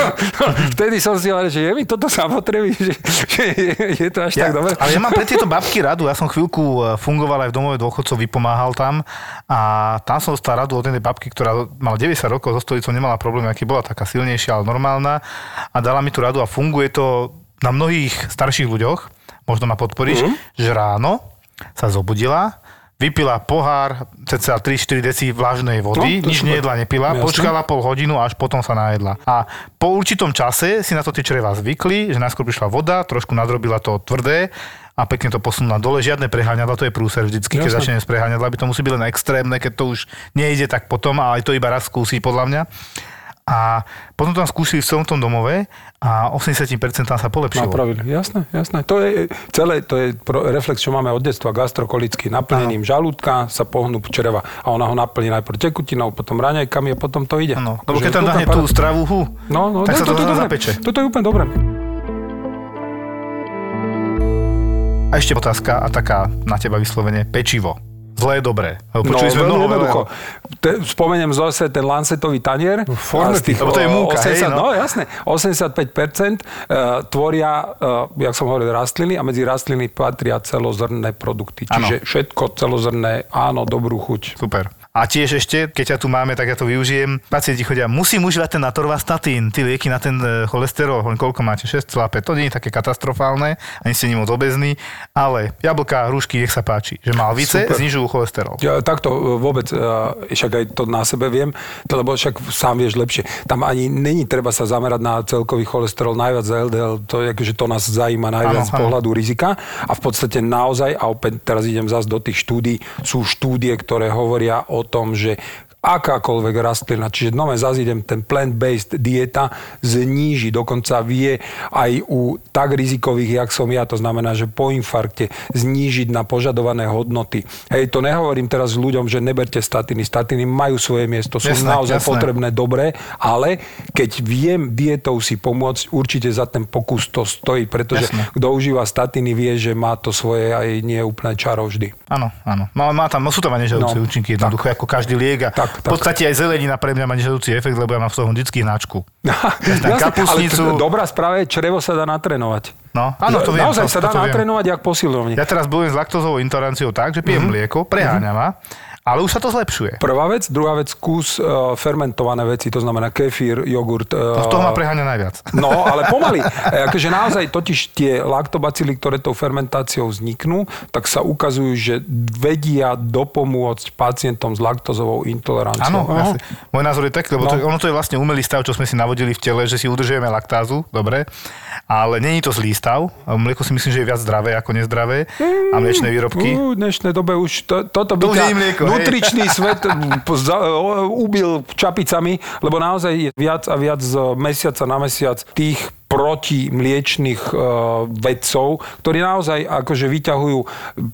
Vtedy som si hovoril, že je mi toto samotreby, že, že je, je to až Ja, tak dobre. ale ja mám pre tieto babky radu. Ja som chvíľku e, fungoval aj v domove dôchodcov, vypomáhal tam a tam som dostal radu od jednej babky, ktorá mala 90 rokov, so stolicou nemala problém, aký bola taká silnejšia, ale normálna a dala mi tú radu a funguje to na mnohých starších ľuďoch, možno ma podporíš, Mhm. mm. že ráno sa zobudila, vypila pohár, cca 3-4 deci vlažnej vody, No, nič super. nejedla, nepila, Jasne. počkala pol hodinu až potom sa najedla. A po určitom čase si na to tie čreva zvykli, že najskôr prišla voda, trošku nadrobila to tvrdé a pekne to posunula dole. Žiadne preháňadla, to je prúser vždycky, keď začneme s preháňadla, by to musí byť len extrémne, keď to už nejde tak potom, ale aj to iba raz skúsiť podľa mňa. A potom tam skúsili v celom tom domove a 80% sa polepšilo. Napravili, jasné, jasné. To je celé, to je reflex, čo máme od detstva, gastrokolický. Naplnením žalúdka sa pohnú čreva a ona ho naplní najprv tekutinou, potom raňajkami a potom to ide. Lebo Takže keď tam dáhne tú stravu, hu, no, no, tak no, sa to je zase dobré. zapeče. Toto je úplne dobré. A ešte otázka a taká na teba vyslovene pečivo. Zlé, dobré. Lebo počuli sme veľmi mnoho jednoducho. Te, spomeniem zase ten lancetový tanier. forme tých, lebo to je o, múka, hej, 80, no. no. jasné. 85% uh, tvoria, uh, jak som hovoril, rastliny a medzi rastliny patria celozrnné produkty. Čiže všetko celozrné, áno, dobrú chuť. Super. A tiež ešte, keď ťa tu máme, tak ja to využijem. Pacienti chodia, musím užívať ten atorvastatín, tie lieky na ten e, cholesterol. Hovorím, koľko máte? 6,5. To nie je také katastrofálne, ani ste nie moc obezní, ale jablka, hrušky, nech sa páči. Že malvice Super. znižujú cholesterol. Ja, takto e, vôbec, e, však aj to na sebe viem, to, lebo však sám vieš lepšie. Tam ani není treba sa zamerať na celkový cholesterol, najviac za LDL, to je akože to nás zajíma najviac Áno, z pohľadu rizika. A v podstate naozaj, a opäť teraz idem zase do tých štúdí, sú štúdie, ktoré hovoria o tom, že akákoľvek rastlina, čiže nové zase idem, ten plant-based dieta zníži, dokonca vie aj u tak rizikových, jak som ja, to znamená, že po infarkte znížiť na požadované hodnoty. Hej, to nehovorím teraz ľuďom, že neberte statiny. Statiny majú svoje miesto, sú Jasné, naozaj jasné. potrebné, dobré, ale keď viem dietou si pomôcť, určite za ten pokus to stojí, pretože Jasné. kto užíva statiny, vie, že má to svoje aj nie úplne čaro vždy. Áno, áno. Má, má tam, sú tam aj nežadúce No, účinky jednoducho, ako každý liek. A Tak, v podstate aj zelenina pre mňa má nežadúci efekt, lebo ja mám v toho vždycky hnačku. Jasné, kapustnicu- Ale dobrá správa je, črevo sa dá natrénovať. No, áno, to viem. Naozaj to, sa dá to natrénovať, jak posilovne. Ja teraz bojujem s laktózovou intoleranciou tak, že pijem mlieko, preháňam ma Ale už sa to zlepšuje. Prvá vec. Druhá vec, kus uh, fermentované veci, to znamená kefír, jogurt. Uh, No z toho ma preháňa najviac. No, ale pomaly. E, Akože naozaj totiž tie laktobacily, ktoré tou fermentáciou vzniknú, tak sa ukazujú, že vedia dopomôcť pacientom s laktozovou intoleranciou. Áno, jasne. Môj názor je taký, lebo No. to, ono to je vlastne umelý stav, čo sme si navodili v tele, že si udržujeme laktázu, dobre, ale není to zlý stav. Mlieko si myslím, že je viac zdravé ako nezdravé a mliečne výrobky. U, v dnešnej dobe už to, toto by To už ťa nie je mlieko, hej. Nutričný svet ubil čapicami, lebo naozaj je viac a viac z mesiaca na mesiac tých protimliečných e, vedcov, ktorí naozaj akože vyťahujú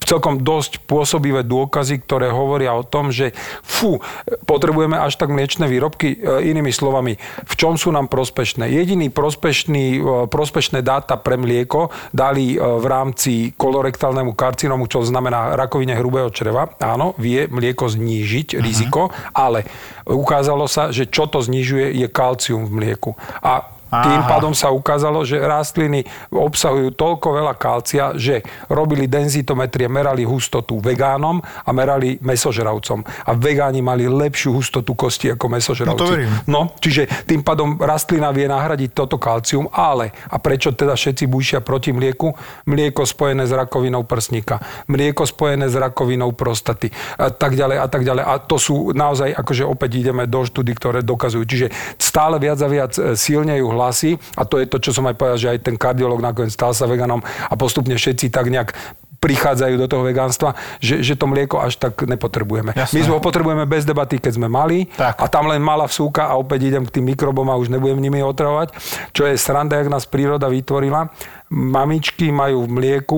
celkom dosť pôsobivé dôkazy, ktoré hovoria o tom, že fú, potrebujeme až tak mliečne výrobky. E, inými slovami, v čom sú nám prospešné? Jediný prospešný, e, prospešné dáta pre mlieko dali v rámci kolorektálnemu karcinómu, čo znamená rakovine hrubého čreva. Áno, vie mlieko znížiť riziko, ale ukázalo sa, že čo to znižuje, je kalcium v mlieku. A tým pádom sa ukázalo, že rastliny obsahujú toľko veľa kalcia, že robili denzitometrie, merali hustotu vegánom a merali mesožravcom. A vegáni mali lepšiu hustotu kosti ako mesožravci. No to verím. No, čiže tým pádom rastlina vie nahradiť toto kalcium, ale a prečo teda všetci búšia proti mlieku? Mlieko spojené s rakovinou prsníka, mlieko spojené s rakovinou prostaty a tak ďalej a tak ďalej. A to sú naozaj, akože opäť ideme do štúdy, ktoré dokazujú. Čiže stále viac a viac e, silnejú hlasy a to je to, čo som aj povedal, že aj ten kardiolog nakoniec stal sa veganom a postupne všetci tak nejak prichádzajú do toho vegánstva, že, že to mlieko až tak nepotrebujeme. Jasné. My sme ho potrebujeme bez debaty, keď sme mali Tak. a tam len malá vsúka a opäť idem k tým mikrobom a už nebudem nimi otravovať. Čo je sranda, jak nás príroda vytvorila. Mamičky majú v mlieku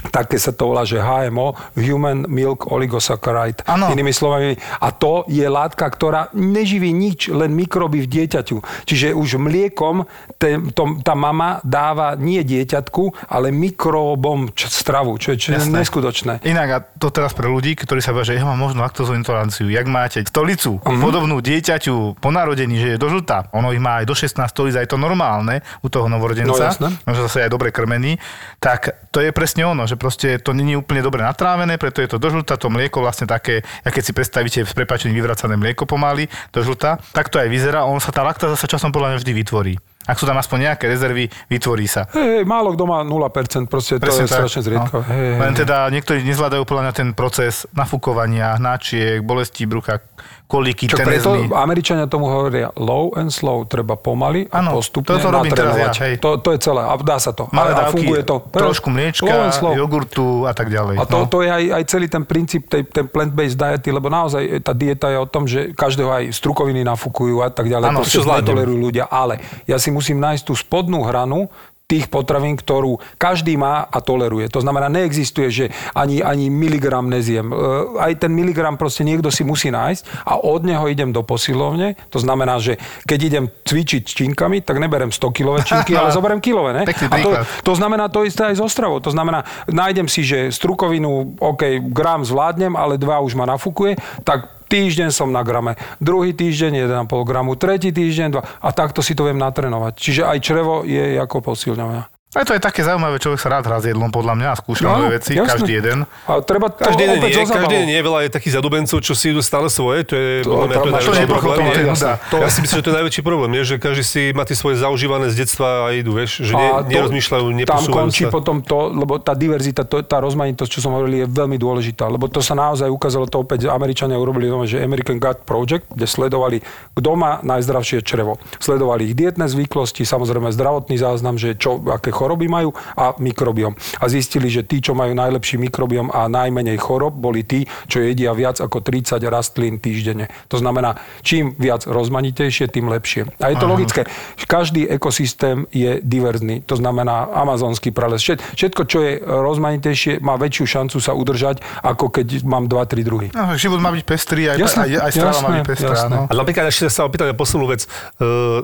také sa to volá, že HMO, Human Milk Oligosaccharide. Áno. Inými slovami, a to je látka, ktorá neživí nič, len mikroby v dieťaťu. Čiže už mliekom ten, to, tá mama dáva nie dieťatku, ale mikrobom č- stravu, čo je, Jasné. neskutočné. Inak a to teraz pre ľudí, ktorí sa že ja mám možno laktózovú intoleranciu. Jak máte stolicu Mhm. podobnú dieťaťu po narodení, že je dožltá, ono ich má aj do 16 stolic, aj to normálne u toho novorodenca, No, jasné. možno zase aj dobre krmený, tak to je presne ono, že proste to není úplne dobre natrávené, preto je to dožltá, to mlieko vlastne také, ja keď si predstavíte s prepačením vyvracané mlieko pomaly, dožltá, tak to aj vyzerá, on sa tá laktáza sa časom podľa mňa vždy vytvorí. Ak sú tam aspoň nejaké rezervy, vytvorí sa. Hej, hej, málo kto má 0%, proste to je tak, strašne zriedkavé. Hej, hej, Len teda niektorí nezvládajú podľa mňa ten proces nafúkovania, hnáčiek, bolesti brucha, kolíky, Čo preto tenezmy. Američania tomu hovoria low and slow, treba pomaly a Áno, postupne toto robím teraz ja, hej. to, to je celé a dá sa to. Malé a, a dávky, funguje to. trošku Low mliečka, and slow. jogurtu a tak ďalej. A to, no. to je aj, aj celý ten princíp, tej, ten plant-based diety, lebo naozaj tá dieta je o tom, že každého aj strukoviny nafúkujú a tak ďalej. Áno, to čo netolerujú ľudia. Ale ja si musím nájsť tú spodnú hranu tých potravín, ktorú každý má a toleruje. To znamená, neexistuje, že ani, ani miligram nezjem. E, Aj ten miligram proste niekto si musí nájsť a od neho idem do posilovne. To znamená, že keď idem cvičiť činkami, tak neberem 100 kilové činky, ale zoberiem kilové. Ne? A to, to znamená to isté aj so stravou. To znamená, nájdem si, že strukovinu, OK, gram zvládnem, ale dva už ma nafúkuje, tak týždeň som na grame, druhý týždeň 1,5 gramu, tretí týždeň 2 a takto si to viem natrénovať. Čiže aj črevo je ako posilňovňa. A to je také zaujímavé, človek sa rád hrá s jedlom podľa mňa a skúša No, nové veci, jasné. každý jeden. A treba to Každý jeden nie, každý jeden nie, veľa je takých zadubencov, čo si idú stále svoje, to je To- podľa mňa to to je problém. to je. To- Ja si myslím, že to je najväčší problém, je, že každý si má tie svoje zaužívané z detstva a idú, vieš, že ne, to- nerozmýšľajú, Tam neposúvajú končí sa. potom to, lebo tá diverzita, to, tá rozmanitosť, čo som hovoril, je veľmi dôležitá. Lebo to sa naozaj ukázalo, to opäť Američania urobili, že American Gut Project, kde sledovali, kto má najzdravšie črevo. Sledovali ich dietné zvyklosti, samozrejme zdravotný záznam, že čo, aké choroby majú a mikrobiom. A zistili, že tí, čo majú najlepší mikrobiom a najmenej chorob, boli tí, čo jedia viac ako 30 rastlín týždenne. To znamená, čím viac rozmanitejšie, tým lepšie. A je to logické. Každý ekosystém je diverzný. To znamená amazonský prales. Všet- Všetko, čo je rozmanitejšie, má väčšiu šancu sa udržať, ako keď mám 2-3 druhy. No, život má byť pestrý, aj, Jasné, aj, aj strava má jasné, byť pestrá. jasné. No. A napríklad ešte sa opýtam na poslednú vec, e,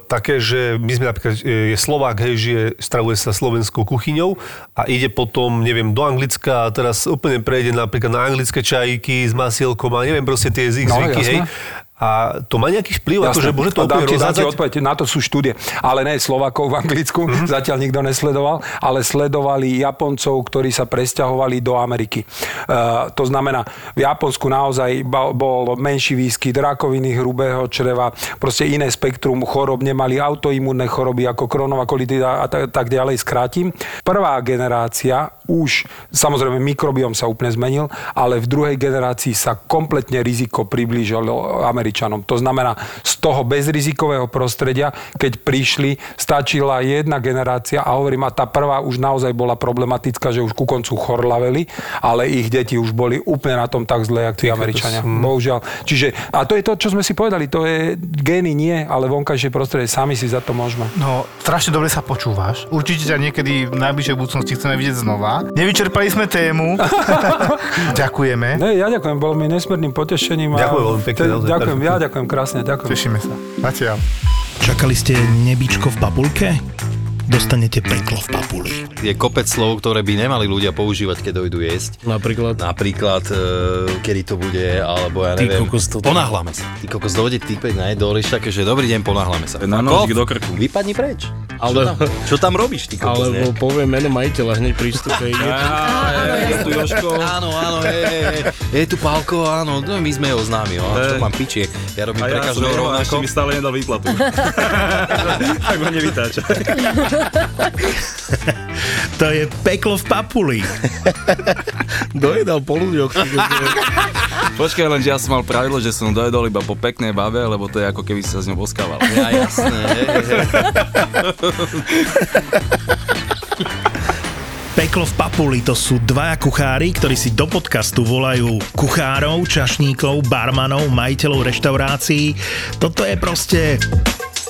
také, že my sme napríklad, e, je Slovák, hej, žije, stravuje sa slovenskou kuchyňou a ide potom, neviem, do Anglicka a teraz úplne prejde napríklad na anglické čajky s masielkom a neviem proste tie z ich No, zvyky, jasné. hej. A to má nejaký vplyv, akože môže to ti rozhádzať? odpoveď, na to sú štúdie. Ale ne Slovakov v Anglicku, Mhm. mm-hmm. zatiaľ nikto nesledoval, ale sledovali Japoncov, ktorí sa presťahovali do Ameriky. Uh, to znamená, v Japonsku naozaj bol menší výskyt rakoviny hrubého čreva, proste iné spektrum chorob, nemali autoimúnne choroby ako kronová kolitida a tak, tak ďalej, skrátim. Prvá generácia už, samozrejme mikrobiom sa úplne zmenil, ale v druhej generácii sa kompletne riziko priblížilo Američanom. To znamená, z toho bezrizikového prostredia, keď prišli, stačila jedna generácia a hovorím, a tá prvá už naozaj bola problematická, že už ku koncu chorlaveli, ale ich deti už boli úplne na tom tak zle, jak tí Američania. Bohužiaľ. Čiže, a to je to, čo sme si povedali, to je gény nie, ale vonkajšie prostredie, sami si za to môžeme. No, strašne dobre sa počúvaš. Určite ťa niekedy v najbližšej budúcnosti chceme vidieť znova. Nevyčerpali sme tému. Ďakujeme. Ne, ja ďakujem, bolo mi nesmerným potešením. a- Ďakujem veľmi pekne, Te- naozaj, Ďakujem, ja ďakujem krásne, ďakujem. Tešíme sa. Zatiaľ. Čakali ste nebičko v papulke? Dostanete peklo v papuli. Je kopec slov, ktoré by nemali ľudia používať, keď dojdú jesť. Napríklad Napríklad, e, kedy to bude, alebo ja Ty neviem. kokos, toto- Ponáhľame sa. Ty kokos dojde typek na jedoliš také, že dobrý deň, ponáhľame sa. Na nožík do krku. Vypadni preč. Ale- Čo tam, čo tam robíš, ty kokos, alebo ne? poviem meno majiteľa hneď pri vstupe. Je je tu Joško. Áno, áno, je tu Pálko, áno, no, my sme ho známi, čo mám piči, ja robím pre každého rovnako. stále nedal výplatu. tak ho nevytáča. To je peklo v papuli. Dojedal po ľuďoch. Počkaj, len že ja som mal pravidlo, že som dojedol iba po peknej bave, lebo to je ako keby sa s ňou boskával. Ja, jasné. Peklo v papuli to sú dvaja kuchári, ktorí si do podcastu volajú kuchárov, čašníkov, barmanov, majiteľov reštaurácií. Toto je proste